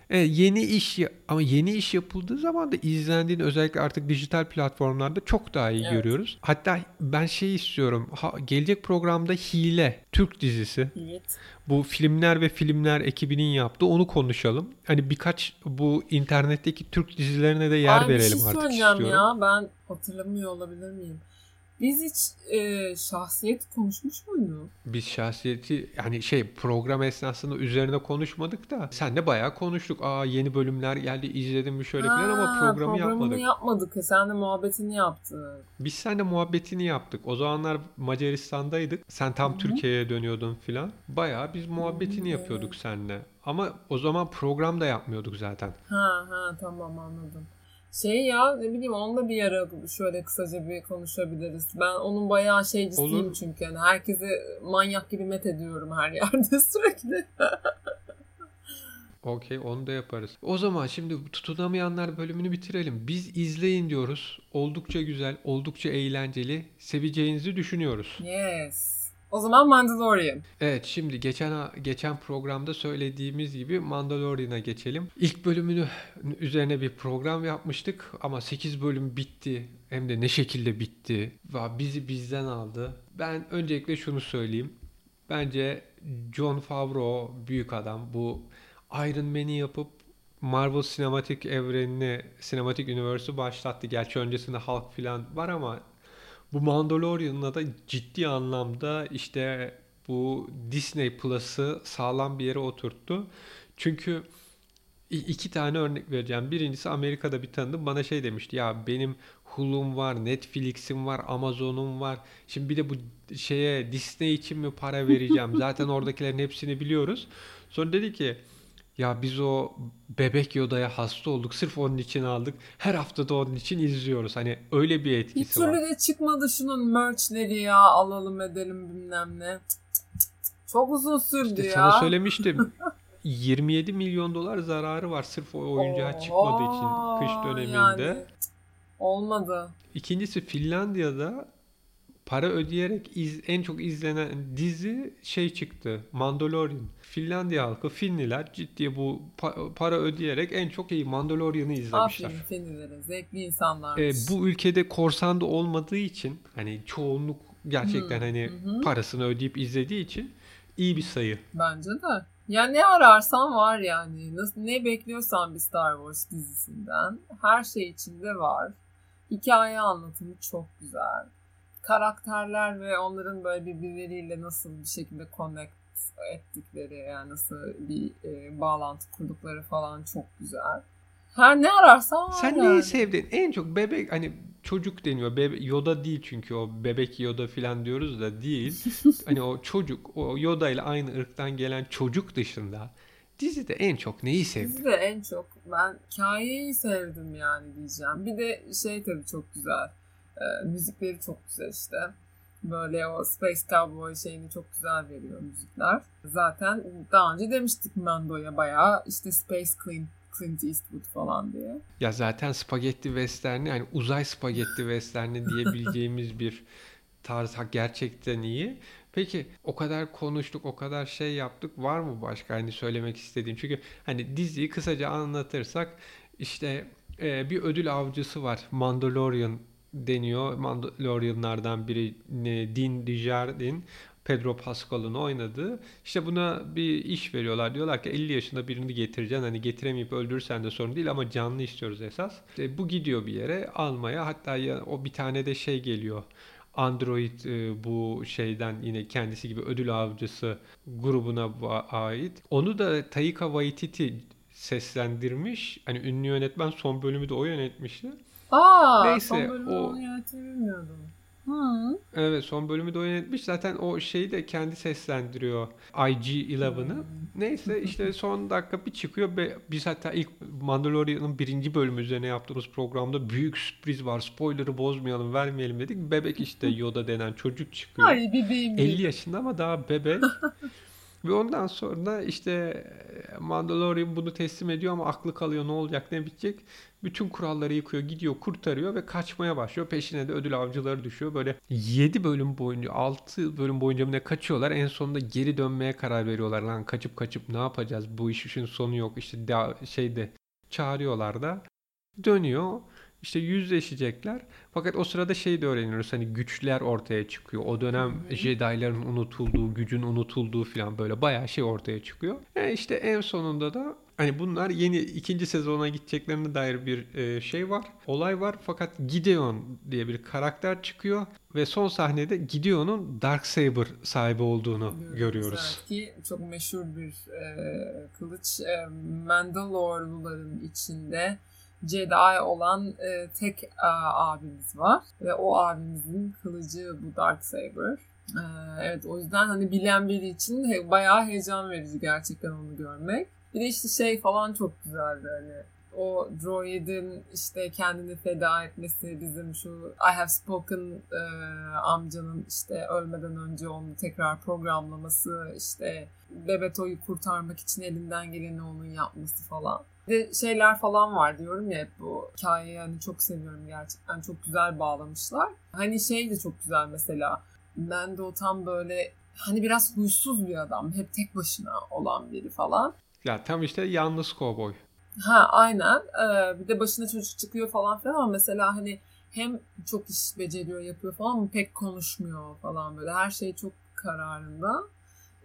Evet, yeni iş ama yeni iş yapıldığı zaman da izlendiğini özellikle artık dijital platformlarda çok daha iyi Evet. görüyoruz. Hatta ben şey istiyorum. Ha, gelecek programda Hile Türk dizisi. Evet. Bu filmler ve filmler ekibinin yaptığı onu konuşalım. Hani birkaç bu internetteki Türk dizilerine de yer Ay, verelim şey artık istiyorum. ya ben hatırlamıyor olabilir miyim? Biz hiç e, şahsiyet konuşmuş muyduk? Biz şahsiyeti yani şey program esnasında üzerine konuşmadık da sen de bayağı konuştuk. Aa yeni bölümler geldi izledim mi şöyle falan ama Ha, programı programını yapmadık. yapmadık. E, Sen de muhabbetini yaptın. Biz seninle muhabbetini yaptık. O zamanlar Macaristan'daydık. Sen tam. Türkiye'ye dönüyordun filan. Bayağı biz muhabbetini Hı, yapıyorduk seninle. Ama o zaman program da yapmıyorduk zaten. Ha ha tamam anladım. Şey ya ne bileyim onunla bir ara şöyle kısaca bir konuşabiliriz. Ben onun bayağı şeycisiyim Olur. çünkü. Yani herkesi manyak gibi met ediyorum her yerde (laughs) sürekli. Okey onu da yaparız. O zaman şimdi tutunamayanlar bölümünü bitirelim. Biz izleyin diyoruz. Oldukça güzel, oldukça eğlenceli. Seveceğinizi düşünüyoruz. Yes. O zaman Mandalorian. Evet şimdi geçen geçen programda söylediğimiz gibi Mandalorian'a geçelim. İlk bölümünü üzerine bir program yapmıştık ama 8 bölüm bitti. Hem de ne şekilde bitti. Bizi bizden aldı. Ben öncelikle şunu söyleyeyim. Bence John Favreau büyük adam. Bu Iron Man'i yapıp Marvel sinematik evrenini, sinematik universe'ü başlattı. Gerçi öncesinde Hulk falan var ama bu Mandalorian'la da ciddi anlamda işte bu Disney Plus'ı sağlam bir yere oturttu. Çünkü iki tane örnek vereceğim. Birincisi Amerika'da bir tanıdım bana şey demişti. Ya benim Hulu'm var, Netflix'im var, Amazon'um var. Şimdi bir de bu şeye Disney için mi para vereceğim? (laughs) Zaten oradakilerin hepsini biliyoruz. Sonra dedi ki ya biz o bebek Yoda'ya hasta olduk. Sırf onun için aldık. Her hafta da onun için izliyoruz. Hani öyle bir Bir etkisi var. türlü de çıkmadı şunun merchleri ya alalım edelim bilmem ne. Çok uzun sürdü İşte ya. sana (laughs) söylemiştim. 27 milyon dolar zararı var sırf o oyuncağa çıkmadığı için kış döneminde. yani. Olmadı. İkincisi Finlandiya'da para ödeyerek iz- en çok izlenen dizi şey çıktı. Mandalorian. Finlandiya halkı Finliler ciddi bu pa- para ödeyerek en çok iyi Mandalorian'ı izlemişler. Aferin Finlilere. Zevkli insanlar. E, bu ülkede korsan da olmadığı için hani çoğunluk gerçekten Hmm, hani hı. parasını ödeyip izlediği için iyi bir sayı. Bence de. Ya ne ararsan var yani. Nasıl, ne bekliyorsan bir Star Wars dizisinden. Her şey içinde var. Hikaye anlatımı çok güzel. Karakterler ve onların böyle birbirleriyle nasıl bir şekilde connect ettikleri yani nasıl bir e, bağlantı kurdukları falan çok güzel. Her ne ararsan var Sen yani. neyi sevdin? En çok bebek hani çocuk deniyor. Bebe, Yoda değil çünkü o bebek Yoda falan diyoruz da değil. (laughs) hani o çocuk, o Yoda ile aynı ırktan gelen çocuk dışında dizide en çok neyi sevdin? Dizide en çok ben hikayeyi sevdim yani diyeceğim. Bir de şey tabii çok güzel. Ee, müzikleri çok güzel işte. Böyle o Space Cowboy şeyini çok güzel veriyor müzikler. Zaten daha önce demiştik Mando'ya bayağı işte Space Clint, Clint Eastwood falan diye. Ya zaten spagetti westerni yani uzay spagetti westerni diyebileceğimiz bir tarz gerçekten iyi. Peki o kadar konuştuk, o kadar şey yaptık. Var mı başka hani söylemek istediğim? Çünkü hani diziyi kısaca anlatırsak işte e, bir ödül avcısı var. Mandalorian deniyor. Mandalorianlardan biri ne, Din Djarin. Pedro Pascal'ın oynadığı. İşte buna bir iş veriyorlar. Diyorlar ki 50 yaşında birini getireceksin. Hani getiremeyip öldürürsen de sorun değil ama canlı istiyoruz esas. İşte bu gidiyor bir yere almaya. Hatta ya, o bir tane de şey geliyor. Android e, bu şeyden yine kendisi gibi ödül avcısı grubuna ait. Onu da Taika Waititi seslendirmiş. Hani ünlü yönetmen son bölümü de o yönetmişti. Aa, Neyse, son bölümü o- onu yönettiğini bilmiyordum. Hı. Evet son bölümü de o yönetmiş. Zaten o şeyi de kendi seslendiriyor. IG-11'ı. Neyse (laughs) işte son dakika bir çıkıyor. Ve biz hatta ilk Mandalorian'ın birinci bölümü üzerine yaptığımız programda büyük sürpriz var. Spoiler'ı bozmayalım vermeyelim dedik. Bebek işte (laughs) Yoda denen çocuk çıkıyor. Ay bebeğim 50 benim. yaşında ama daha bebek. (laughs) Ve ondan sonra işte Mandalorian bunu teslim ediyor ama aklı kalıyor ne olacak ne bitecek. Bütün kuralları yıkıyor gidiyor kurtarıyor ve kaçmaya başlıyor. Peşine de ödül avcıları düşüyor. Böyle 7 bölüm boyunca 6 bölüm boyunca ne kaçıyorlar. En sonunda geri dönmeye karar veriyorlar. Lan kaçıp kaçıp ne yapacağız bu iş işin sonu yok. İşte şeyde çağırıyorlar da dönüyor. İşte yüzleşecekler. Fakat o sırada şey de öğreniyoruz. Hani güçler ortaya çıkıyor. O dönem Jedi'ların unutulduğu, gücün unutulduğu falan böyle bayağı şey ortaya çıkıyor. E işte en sonunda da hani bunlar yeni ikinci sezona gideceklerine dair bir e, şey var. Olay var. Fakat Gideon diye bir karakter çıkıyor ve son sahnede Gideon'un Darksaber sahibi olduğunu görüyoruz. Evet ki çok meşhur bir e, kılıç. E, Mandalorluların içinde Jedi olan e, tek e, abimiz var. Ve o abimizin kılıcı bu Darksaber. E, evet o yüzden hani bilen biri için he, bayağı heyecan verici gerçekten onu görmek. Bir de işte şey falan çok güzeldi hani o droid'in işte kendini feda etmesi bizim şu I have spoken e, amcanın işte ölmeden önce onu tekrar programlaması işte Bebeto'yu kurtarmak için elinden geleni onun yapması falan. De şeyler falan var diyorum ya hep bu hikayeyi hani çok seviyorum gerçekten çok güzel bağlamışlar. Hani şey de çok güzel mesela Mando tam böyle hani biraz huysuz bir adam hep tek başına olan biri falan. Ya tam işte yalnız kovboy. Ha aynen. Ee, bir de başına çocuk çıkıyor falan filan ama mesela hani hem çok iş beceriyor yapıyor falan ama pek konuşmuyor falan böyle. Her şey çok kararında.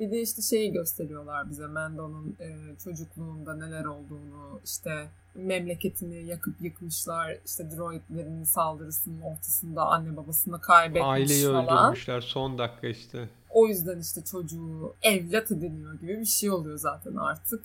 Bir de işte şeyi gösteriyorlar bize Mando'nun e, çocukluğunda neler olduğunu işte memleketini yakıp yıkmışlar işte droidlerin saldırısının ortasında anne babasını kaybetmiş Aileyi falan. öldürmüşler son dakika işte. O yüzden işte çocuğu evlat ediniyor gibi bir şey oluyor zaten artık.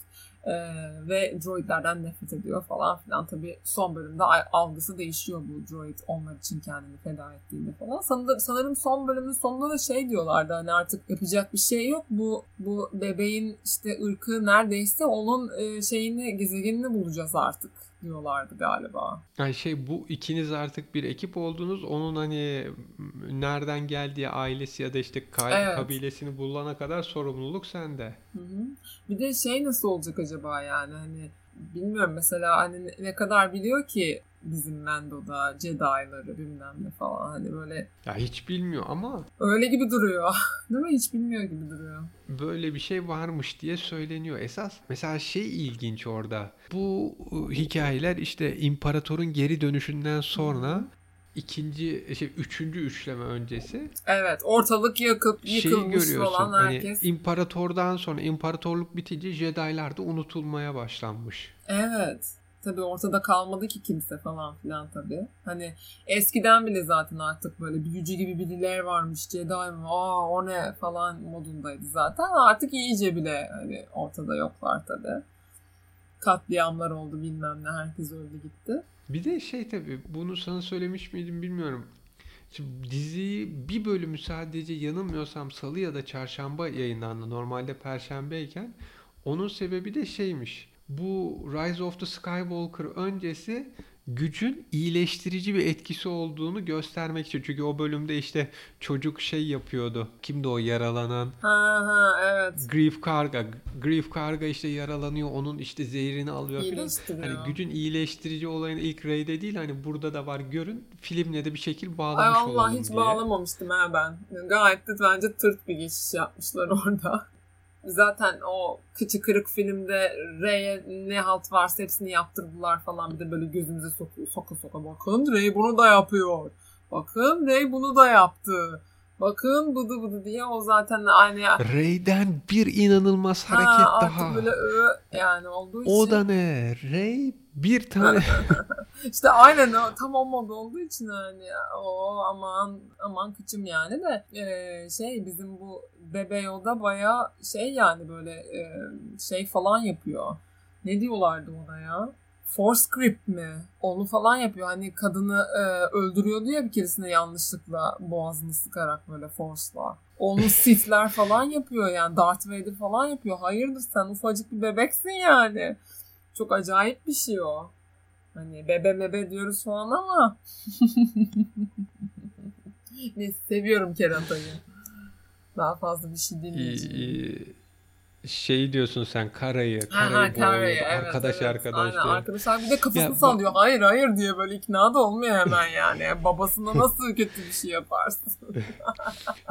Ee, ve droidlerden nefret ediyor falan filan. Tabii son bölümde algısı değişiyor bu droid onlar için kendini feda ettiğinde falan. Sanırım, sanırım son bölümün sonunda da şey diyorlardı hani artık yapacak bir şey yok. Bu bu bebeğin işte ırkı neredeyse onun e, şeyini gezegenini bulacağız artık diyorlardı galiba. Yani şey bu ikiniz artık bir ekip oldunuz. Onun hani nereden geldiği ailesi ya da işte ka- Evet. kabilesini bulana kadar sorumluluk sende. Hı hı. Bir de şey nasıl olacak acaba yani hani bilmiyorum mesela hani ne- ne kadar biliyor ki bizim Mendo'da Jedi'ları bilmem ne falan hani böyle Ya hiç bilmiyor ama öyle gibi duruyor. (laughs) Değil mi? Hiç bilmiyor gibi duruyor. böyle bir şey varmış diye söyleniyor. Esas mesela şey ilginç orada. Bu ıı, hikayeler işte imparatorun geri dönüşünden sonra ikinci şey üçüncü üçleme öncesi Evet ortalık yakıp şeyi yıkılmış görüyorsun. falan Hani herkes. imparatordan sonra imparatorluk bitince Jedi'lar da unutulmaya başlanmış. Evet. Tabii ortada kalmadı ki kimse falan filan tabii. Hani eskiden bile zaten artık böyle büyücü gibi birileri varmış. Jedi mi? Aa o ne falan modundaydı zaten. Artık iyice bile hani ortada yoklar tabii. Katliamlar oldu bilmem ne. Herkes öldü gitti. Bir de şey tabii bunu sana söylemiş miydim bilmiyorum. Şimdi diziyi bir bölümü sadece yanılmıyorsam salı ya da çarşamba yayınlandı. Normalde perşembeyken. Onun sebebi de şeymiş. Bu Rise of the Skywalker öncesi gücün iyileştirici bir etkisi olduğunu göstermek için. Çünkü o bölümde işte çocuk şey yapıyordu. Kimdi o yaralanan? Ha ha evet. Grief Karga. Grief Karga işte yaralanıyor. Onun işte zehrini alıyor. İyileştiriyor. Hani gücün iyileştirici olayın ilk Rey'de değil hani burada da var görün. Filmle de bir şekil Ay bağlamış Allah olalım hiç diye. bağlamamıştım ha ben. Gayet de bence tırt bir geçiş yapmışlar orada. Zaten o kıçı kırık filmde Rey'e ne halt varsa hepsini yaptırdılar falan. Bir de böyle gözümüze sokuyor. Soka soka bakın Rey bunu da yapıyor. Bakın Rey bunu da yaptı. Bakın bıdı bıdı diye o zaten aynı Rey'den bir inanılmaz Ha, hareket artık daha. böyle ö yani olduğu için. O da ne? Rey bir tane (laughs) İşte aynen o, tam o mod olduğu için hani o aman aman kıçım yani de e, şey bizim bu Bebe Yoda baya şey yani böyle e, şey falan yapıyor. ne diyorlardı ona ya? Force grip mi? Onu falan yapıyor. Hani kadını e, öldürüyordu ya bir keresinde yanlışlıkla boğazını sıkarak böyle force'la. Onu (laughs) Sith'ler falan yapıyor yani. Darth Vader falan yapıyor. Hayırdır sen ufacık bir bebeksin yani. Çok acayip bir şey o. Hani bebe bebe diyoruz falan ama. (laughs) Neyse seviyorum keratayı. Daha fazla bir şey demeyeceğim. Şey diyorsun sen karayı, karayı, karayı evet, arkadaş evet. arkadaş Aynen, diye. Arkadaşlar bir de kafasını ya, sallıyor. Hayır hayır diye böyle ikna da olmuyor hemen yani. (laughs) Babasına nasıl kötü bir şey yaparsın? (laughs)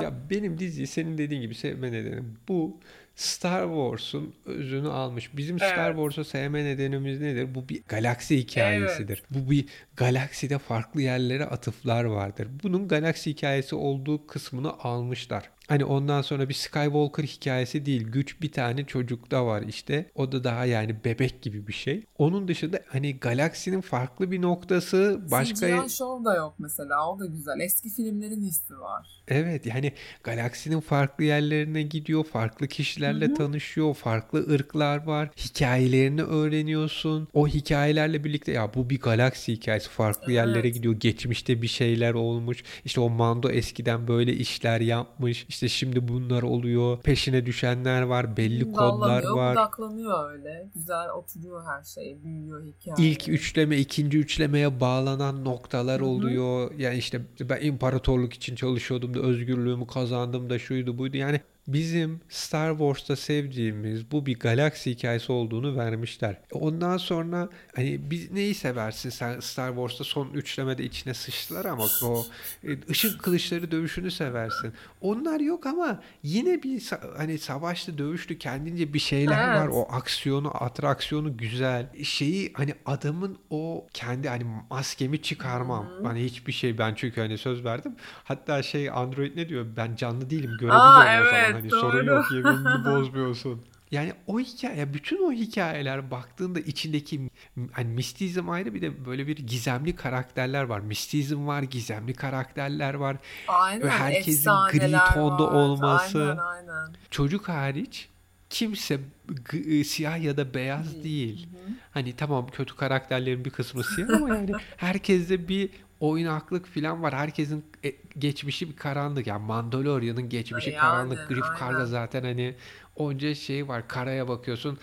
ya benim diziyi senin dediğin gibi sevme nedenim. Bu Star Wars'un özünü almış. Bizim evet. Star Wars'u sevme nedenimiz nedir? Bu bir galaksi hikayesidir. Evet. Bu bir galakside farklı yerlere atıflar vardır. Bunun galaksi hikayesi olduğu kısmını almışlar. Hani ondan sonra bir Skywalker hikayesi değil. Güç bir tane çocukta var işte. O da daha yani bebek gibi bir şey. Onun dışında hani galaksinin farklı bir noktası başka... CGI Show da yok mesela. O da güzel. Eski filmlerin hissi var. Evet yani galaksinin farklı yerlerine gidiyor. Farklı kişilerle Hı-hı. tanışıyor. Farklı ırklar var. Hikayelerini öğreniyorsun. O hikayelerle birlikte ya bu bir galaksi hikayesi. Farklı evet. yerlere gidiyor. Geçmişte bir şeyler olmuş. İşte o Mando eskiden böyle işler yapmış. İşte işte şimdi bunlar oluyor. Peşine düşenler var. Belli kodlar var. Odaklanıyor öyle. Güzel oturuyor her şey. Büyüyor hikaye. İlk üçleme, ikinci üçlemeye bağlanan noktalar Hı-hı. oluyor. Yani işte ben imparatorluk için çalışıyordum da özgürlüğümü kazandım da şuydu buydu. Yani bizim Star Wars'ta sevdiğimiz bu bir galaksi hikayesi olduğunu vermişler. Ondan sonra hani biz neyi seversin sen Star Wars'ta son üçlemede içine sıçtılar ama o e, ışık kılıçları dövüşünü seversin. Onlar yok ama yine bir hani savaşlı dövüşlü kendince bir şeyler evet. var. O aksiyonu, atraksiyonu güzel. Şeyi hani adamın o kendi hani maskemi çıkarmam. Hı-hı. Hani hiçbir şey ben çünkü hani söz verdim. Hatta şey Android ne diyor? Ben canlı değilim görebiliyorum Aa, evet. o zaman hani Doğru. sorun yok yeminini (laughs) bozmuyorsun. Yani o hikaye, bütün o hikayeler baktığında içindeki hani mistizm ayrı bir de böyle bir gizemli karakterler var. Mistizm var, gizemli karakterler var. Aynen, Herkesin gri tonda var. olması. Aynen, aynen. Çocuk hariç kimse e, siyah ya da beyaz değil. Hı hı. Hani tamam kötü karakterlerin bir kısmı siyah ama yani (laughs) herkeste bir oynaklık falan var. Herkesin e, geçmişi bir karanlık. Yani Mandalorian'ın geçmişi yani, karanlık. Griff Karga zaten hani onca şey var. Karaya bakıyorsun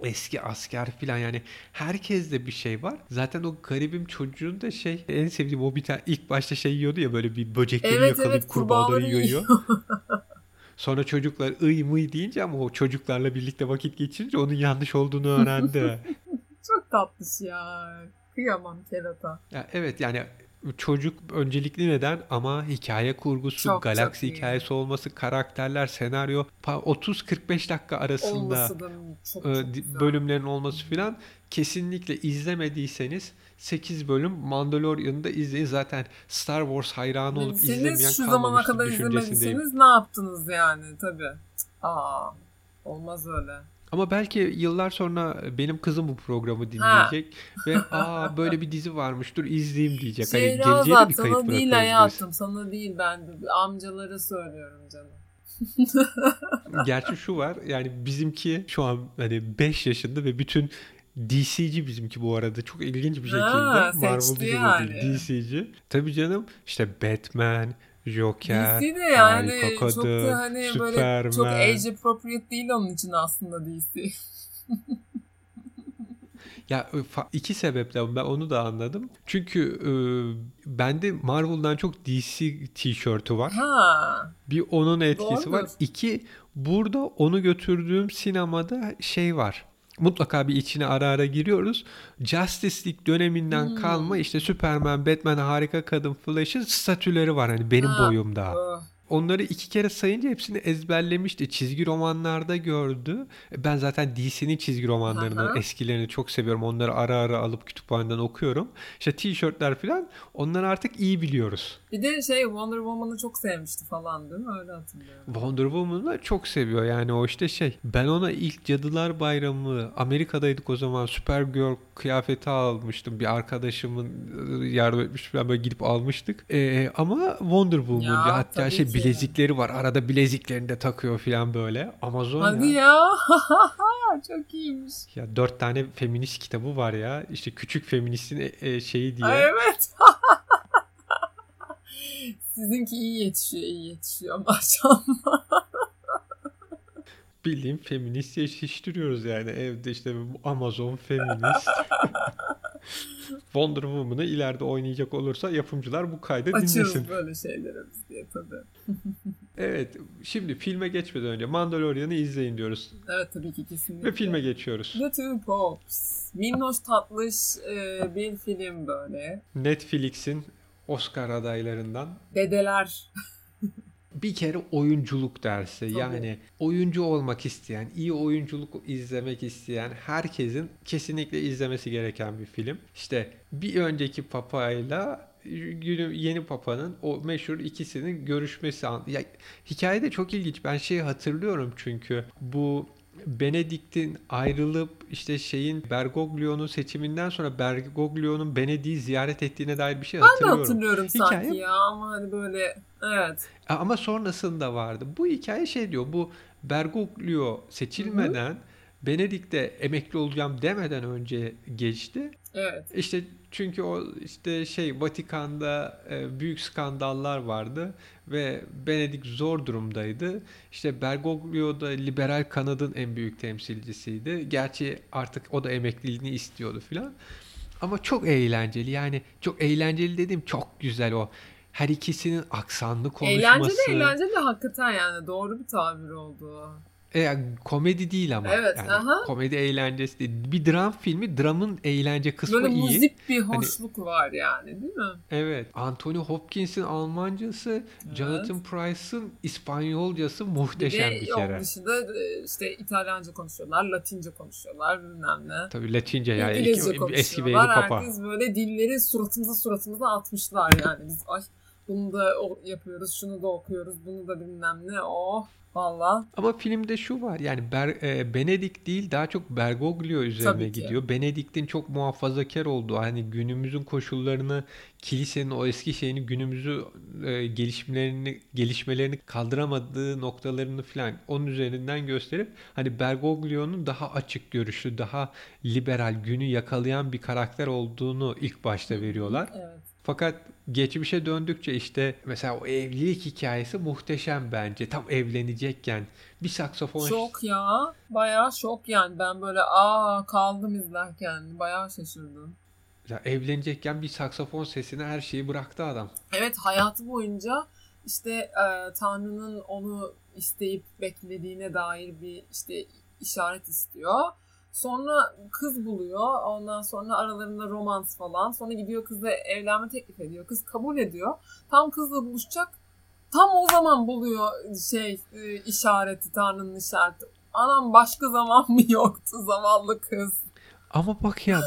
eski asker falan yani herkeste bir şey var. Zaten o garibim çocuğun da şey en sevdiğim o bir tane ilk başta şey yiyordu ya böyle bir böcekleri evet, yakalayıp evet, kurbağaları yiyor. (laughs) Sonra çocuklar ıy mıy deyince ama o çocuklarla birlikte vakit geçirince onun yanlış olduğunu öğrendi. (laughs) Çok tatlış ya. Kıyamam kerata. Ya evet yani çocuk öncelikli neden ama hikaye kurgusu, çok, galaksi çok hikayesi iyi. olması, karakterler, senaryo 30-45 dakika arasında çok, e, bölümlerin olması filan kesinlikle izlemediyseniz 8 bölüm Mandalorian'ı da izleyin. Zaten Star Wars hayranı olup Siz izlemeyen şu zamana kadar izlemediyseniz ne yaptınız yani tabii. Aa, olmaz öyle. Ama belki yıllar sonra benim kızım bu programı dinleyecek ha. ve aa böyle bir dizi varmış dur izleyeyim diyecek. Hani geleceğe de bir kayıt sana değil hayatım sana değil ben amcalara söylüyorum canım. (laughs) Gerçi şu var yani bizimki şu an hani 5 yaşında ve bütün DC'ci bizimki bu arada. Çok ilginç bir şekilde. Ha, Marvel yani. değil DC'ci. Tabii canım işte Batman, Joker, DC de yani çok da hani Superman. böyle çok age appropriate değil onun için aslında DC. (laughs) ya iki sebeple ben onu da anladım. Çünkü e, bende Marvel'dan çok DC tişörtü var. Ha. Bir onun etkisi Doğrudur. var. İki burada onu götürdüğüm sinemada şey var mutlaka bir içine ara ara giriyoruz. Justice League döneminden hmm. kalma işte Superman, Batman, Harika Kadın, Flash'ın statüleri var hani benim ha. boyumda. Oh. Onları iki kere sayınca hepsini ezberlemişti. Çizgi romanlarda gördü. E, ben zaten DC'nin çizgi romanlarını, Aha. eskilerini çok seviyorum. Onları ara ara alıp kütüphaneden okuyorum. İşte tişörtler falan onları artık iyi biliyoruz. Bir de şey Wonder Woman'ı çok sevmişti falan değil mi? Öyle hatırlıyorum. Wonder Woman'ı çok seviyor yani o işte şey. Ben ona ilk Cadılar Bayramı Amerika'daydık o zaman Supergirl kıyafeti almıştım. Bir arkadaşımın ıı, yardım etmiş falan böyle gidip almıştık. Ee, ama Wonder Woman ya, hatta şey bilezikleri var. Arada bileziklerini de takıyor falan böyle. Amazon Hadi ya. ya. (laughs) çok iyiymiş. Ya dört tane feminist kitabı var ya. İşte küçük feministin e, e, şeyi diye. Ay, evet. (laughs) Sizinki iyi yetişiyor, iyi yetişiyor maşallah. Bildiğim feminist yetiştiriyoruz yani evde işte Amazon feminist. (laughs) Wonder Woman'ı ileride oynayacak olursa yapımcılar bu kaydı Açıyoruz dinlesin. böyle şeylere biz diye tabii. (laughs) Evet şimdi filme geçmeden önce Mandalorian'ı izleyin diyoruz. Evet tabii ki kesinlikle. Ve filme geçiyoruz. The Two Popes. Minnoş tatlış e, bir film böyle. Netflix'in Oscar adaylarından Dedeler. Bir kere oyunculuk dersi. Tabii. Yani oyuncu olmak isteyen, iyi oyunculuk izlemek isteyen herkesin kesinlikle izlemesi gereken bir film. İşte bir önceki papayla günü yeni papanın o meşhur ikisinin görüşmesi. an- Ya hikaye de çok ilginç. Ben şeyi hatırlıyorum çünkü bu Benedict'in ayrılıp işte şeyin Bergoglio'nun seçiminden sonra Bergoglio'nun Benedict'i ziyaret ettiğine dair bir şey Ben de hatırlıyorum. hatırlıyorum Hikaye- sanki ya ama hani böyle evet. Ama sonrasında vardı. Bu hikaye şey diyor. Bu Bergoglio seçilmeden Benedict de emekli olacağım demeden önce geçti. Evet. İşte çünkü o işte şey Vatikan'da e, büyük skandallar vardı ve Benedict zor durumdaydı. İşte Bergoglio da liberal kanadın en büyük temsilcisiydi. Gerçi artık o da emekliliğini istiyordu filan. Ama çok eğlenceli. Yani çok eğlenceli dediğim çok güzel o. Her ikisinin aksanlı konuşması. Eğlenceli eğlenceli hakikaten yani doğru bir tabir oldu. E, komedi değil ama. Evet, Yani aha. komedi eğlencesi değil. Bir dram filmi. Dramın eğlence kısmı Böyle iyi. muzip bir hoşluk var yani değil mi? Evet. Anthony Hopkins'in Almancası, Jonathan Price'ın İspanyolcası muhteşem bir, bir de kere. onun dışında işte İtalyanca konuşuyorlar, Latince konuşuyorlar bilmem ne. Tabii Latince yani İngilizce iki- eski bir papa. Herkes böyle dilleri suratımıza suratımıza atmışlar yani. Biz ay bunu da yapıyoruz, şunu da okuyoruz, bunu da bilmem ne. Oh valla. Ama filmde şu var yani Ber, e, Benedict değil daha çok Bergoglio üzerine Tabii ki. gidiyor. Benedict'in çok muhafazakar olduğu hani günümüzün koşullarını kilisenin o eski şeyini günümüzü e, gelişmelerini gelişmelerini kaldıramadığı noktalarını falan onun üzerinden gösterip hani Bergoglio'nun daha açık görüşlü, daha liberal günü yakalayan bir karakter olduğunu ilk başta veriyorlar. Evet. Fakat geçmişe döndükçe işte mesela o evlilik hikayesi muhteşem bence. Tam evlenecekken bir saksafon Şok ya. Bayağı şok yani. Ben böyle aa kaldım izlerken. Bayağı şaşırdım. Ya evlenecekken bir saksafon sesine her şeyi bıraktı adam. Evet hayatı boyunca işte e, Tanrı'nın onu isteyip beklediğine dair bir işte işaret istiyor. Sonra kız buluyor. Ondan sonra aralarında romans falan. Sonra gidiyor kızla evlenme teklif ediyor. Kız kabul ediyor. Tam kızla buluşacak. Tam o zaman buluyor şey e, işareti Tanrı'nın işareti. Anam başka zaman mı yoktu zavallı kız? Ama bak ya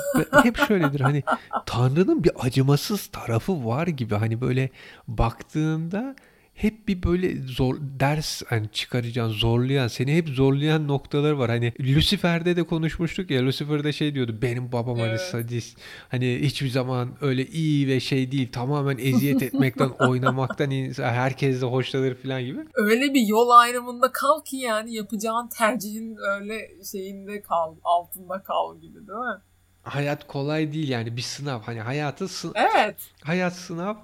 hep şöyledir hani Tanrı'nın bir acımasız tarafı var gibi hani böyle baktığında hep bir böyle zor ders hani çıkaracağın zorlayan seni hep zorlayan noktaları var. Hani Lucifer'de de konuşmuştuk ya Lucifer'de şey diyordu benim babam hani Evet. sadist hani hiçbir zaman öyle iyi ve şey değil tamamen eziyet (laughs) etmekten oynamaktan herkes de hoşlanır falan gibi. öyle bir yol ayrımında kal ki yani yapacağın tercihin öyle şeyinde kal, altında kal gibi değil mi? Hayat kolay değil yani bir sınav hani hayatı sı- Evet. hayat sınav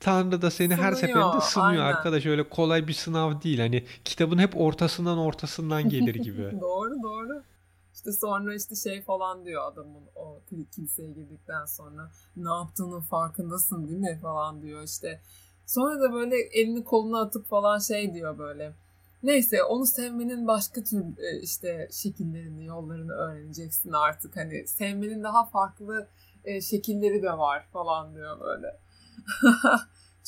Tanrı da seni her Sınıyor, seferinde sınıyor aynen. arkadaş öyle kolay bir sınav değil hani kitabın hep ortasından ortasından gelir gibi. (laughs) doğru doğru. İşte sonra işte şey falan diyor adamın o kil- kiliseye girdikten sonra ne yaptığının farkındasın değil mi falan diyor işte. Sonra da böyle elini koluna atıp falan şey diyor böyle. Neyse onu sevmenin başka tür e, işte şekillerini, yollarını öğreneceksin artık. Hani sevmenin daha farklı e, şekilleri de var falan diyor böyle. (laughs)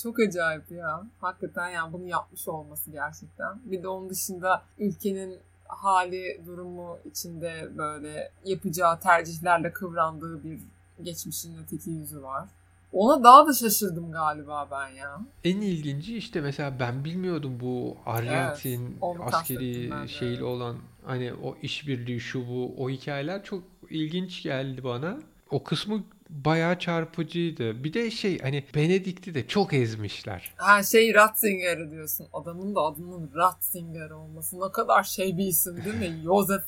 Çok acayip ya. Hakikaten yani bunu yapmış olması gerçekten. Bir de onun dışında ülkenin hali, durumu içinde böyle yapacağı tercihlerle kıvrandığı bir geçmişin öteki yüzü var. Ona daha da şaşırdım galiba ben ya. En ilginci işte mesela ben bilmiyordum bu Arjantin onu askeri evet. olan hani o işbirliği şu bu o hikayeler çok ilginç geldi bana. O kısmı bayağı çarpıcıydı. Bir de şey hani Benedict'i de çok ezmişler. Her şey Ratzinger'i diyorsun. Adamın da adının Ratzinger olması ne kadar şey bir isim değil mi? (laughs) Joseph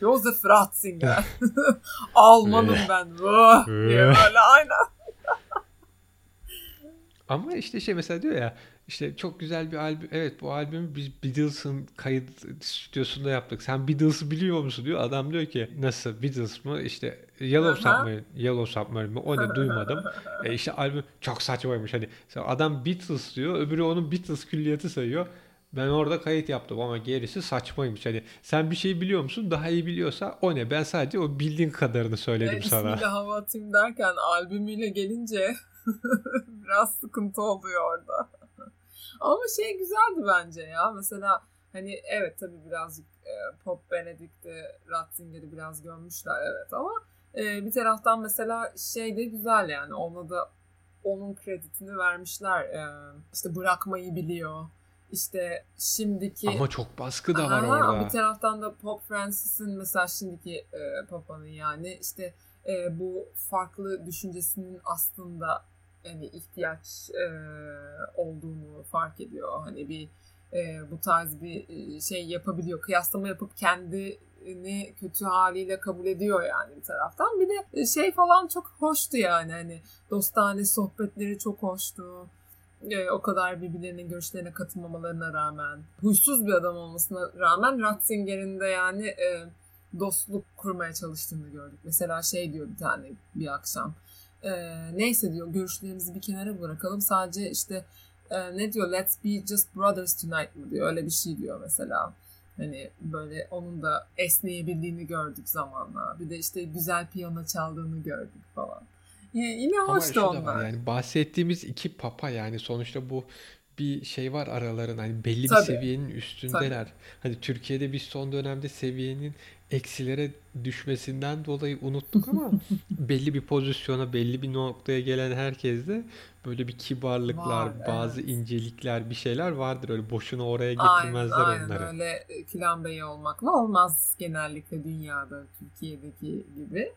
Joseph Ratzinger. (laughs) Almanım ben. (laughs) Diye böyle aynen. Ama işte şey mesela diyor ya işte çok güzel bir albüm. Evet bu albümü biz Beatles'ın kayıt stüdyosunda yaptık. Sen Beatles'ı biliyor musun diyor. Adam diyor ki nasıl Beatles mı? İşte Yellow. Submarine, Yellow Submarine mi? O ne duymadım. (laughs) E işte albüm çok saçmaymış. Hani adam Beatles diyor. Öbürü onun Beatles külliyatı sayıyor. Ben orada kayıt yaptım ama gerisi saçmaymış. Hani sen bir şey biliyor musun? Daha iyi biliyorsa o ne? Ben sadece o bildiğin kadarını söyledim E, sana. ismiyle hava atayım derken albümüyle gelince (laughs) biraz sıkıntı oluyor orada. Ama şey güzeldi bence ya. Mesela hani evet tabii birazcık e, Pop Benedict'i, Ratzinger'i biraz gömmüşler evet ama e, bir taraftan mesela şey de güzel yani ona da onun kreditini vermişler. E, işte bırakmayı biliyor. İşte şimdiki Ama çok baskı da var Aha, orada. Bir taraftan da Pop Francis'in mesela şimdiki e, Papa'nın yani işte e, bu farklı düşüncesinin aslında hani ihtiyaç e, olduğunu fark ediyor. Hani bir e, bu tarz bir şey yapabiliyor. Kıyaslama yapıp kendini kötü haliyle kabul ediyor yani bir taraftan. Bir de şey falan çok hoştu yani hani dostane sohbetleri çok hoştu. O kadar birbirlerinin görüşlerine katılmamalarına rağmen huysuz bir adam olmasına rağmen Ratzinger'in de yani e, dostluk kurmaya çalıştığını gördük. Mesela şey diyor bir tane bir akşam. E, neyse diyor görüşlerimizi bir kenara bırakalım. Sadece işte e, ne diyor let's be just brothers tonight mı diyor. Öyle bir şey diyor mesela. Hani böyle onun da esneyebildiğini gördük zamanla. Bir de işte güzel piyano çaldığını gördük falan. Yine, yine hoştu onlar. yani bahsettiğimiz iki papa yani sonuçta bu bir şey var aralarında hani belli bir Tabii. seviyenin üstündeler. Hani Türkiye'de biz son dönemde seviyenin eksilere düşmesinden dolayı unuttuk ama (laughs) belli bir pozisyona, belli bir noktaya gelen herkeste böyle bir kibarlıklar, Var, bazı evet. incelikler, bir şeyler vardır. Öyle boşuna oraya Aynen, getirmezler aynen onları. öyle e, Kilan Bey olmakla olmaz genellikle dünyada Türkiye'deki gibi.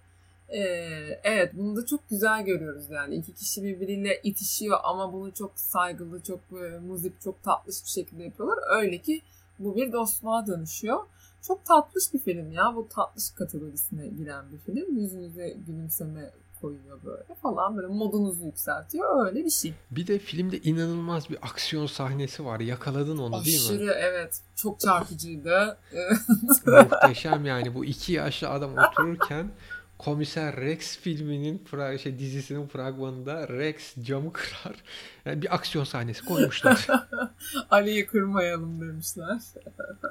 Ee, evet bunu da çok güzel görüyoruz yani. İki kişi birbiriyle itişiyor ama bunu çok saygılı çok e, muzip çok tatlış bir şekilde yapıyorlar. Öyle ki bu bir dostluğa dönüşüyor. Çok tatlış bir film ya. Bu tatlış kategorisine giren bir film. Yüzünüze gülümseme koyuyor böyle falan. Böyle modunuzu yükseltiyor. Öyle bir şey. Bir de filmde inanılmaz bir aksiyon sahnesi var. Yakaladın onu değil mi? Aşırı evet. Çok çarpıcıydı. (laughs) Muhteşem yani. Bu iki yaşlı adam otururken Komiser Rex filminin şey dizisinin fragmanında Rex camı kırar. (laughs) Yani bir aksiyon sahnesi koymuşlar. (laughs) Ali'yi kırmayalım demişler.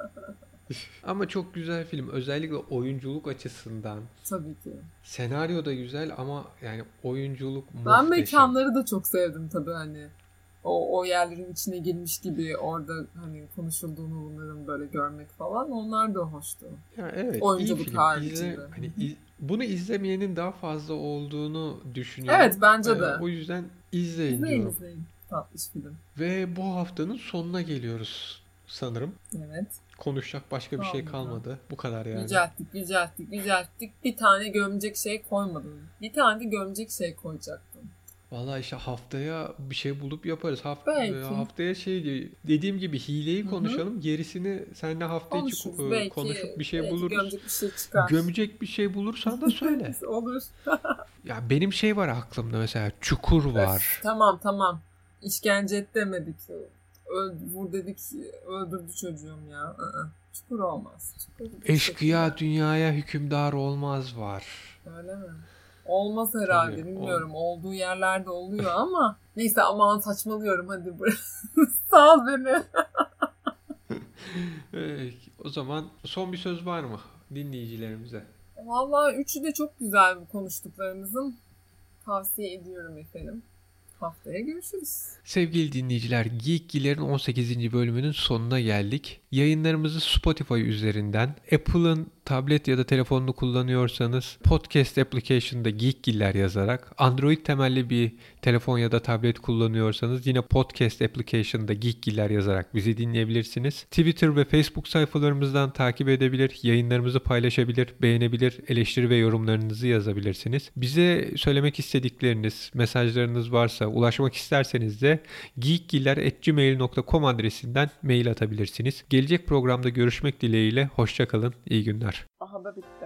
(laughs) Ama çok güzel film. Özellikle oyunculuk açısından. Tabii ki. Senaryo da güzel ama yani oyunculuk Ben muhteşem. mekanları da çok sevdim tabii hani. O, o yerlerin içine girmiş gibi orada hani konuşulduğunu bunların böyle görmek falan onlar da hoştu. Ya evet, Oyunculuk haricinde. İzle- hani iz- bunu izlemeyenin daha fazla olduğunu düşünüyorum. Evet, bence Ee, de. o yüzden izleyin İzleyin diyorum. izleyin. Tatlış film. Ve bu haftanın sonuna geliyoruz sanırım. Evet. Konuşacak başka bir şey Kalmadı. Bu kadar yani. Yücelttik, yücelttik, yücelttik. Bir tane gömecek şey koymadın. Bir tane de gömecek şey koyacaktın. Vallahi işte haftaya bir şey bulup yaparız. Haft Belki. e, haftaya şey diye- dediğim gibi hileyi konuşalım. Gerisini seninle hafta içi Konuşuruz. belki, konuşup bir şey buluruz. gömecek bir şey çıkar. Gömecek bir şey bulursan da söyle. (laughs) Olur. (laughs) ya benim şey var aklımda mesela çukur var. Öf, tamam tamam. İşkence et demedik. Öl, vur dedik öldürdü çocuğum ya. Aa, çukur olmaz. Çukur Eşkıya dünyaya hükümdar olmaz var. Öyle mi? Olmaz herhalde Tabii, bilmiyorum. Olduğu yerlerde oluyor ama neyse aman saçmalıyorum hadi. (laughs) Sal beni. (laughs) Ee, o zaman son bir söz var mı dinleyicilerimize? Vallahi üçü de çok güzel bu konuştuklarımızın. Tavsiye ediyorum efendim. Haftaya görüşürüz. Sevgili dinleyiciler, Geekgiler'in 18. bölümünün sonuna geldik. Yayınlarımızı Spotify üzerinden, Apple'ın tablet ya da telefonunu kullanıyorsanız podcast application'da Geekgiller yazarak, Android temelli bir telefon ya da tablet kullanıyorsanız yine podcast application'da Geekgiller yazarak bizi dinleyebilirsiniz. Twitter ve Facebook sayfalarımızdan takip edebilir, yayınlarımızı paylaşabilir, beğenebilir, eleştiri ve yorumlarınızı yazabilirsiniz. Bize söylemek istedikleriniz, mesajlarınız varsa ulaşmak isterseniz de geekgiller.gmail.com adresinden mail atabilirsiniz. Gelecek programda görüşmek dileğiyle, hoşçakalın, iyi günler. Aha da bitti.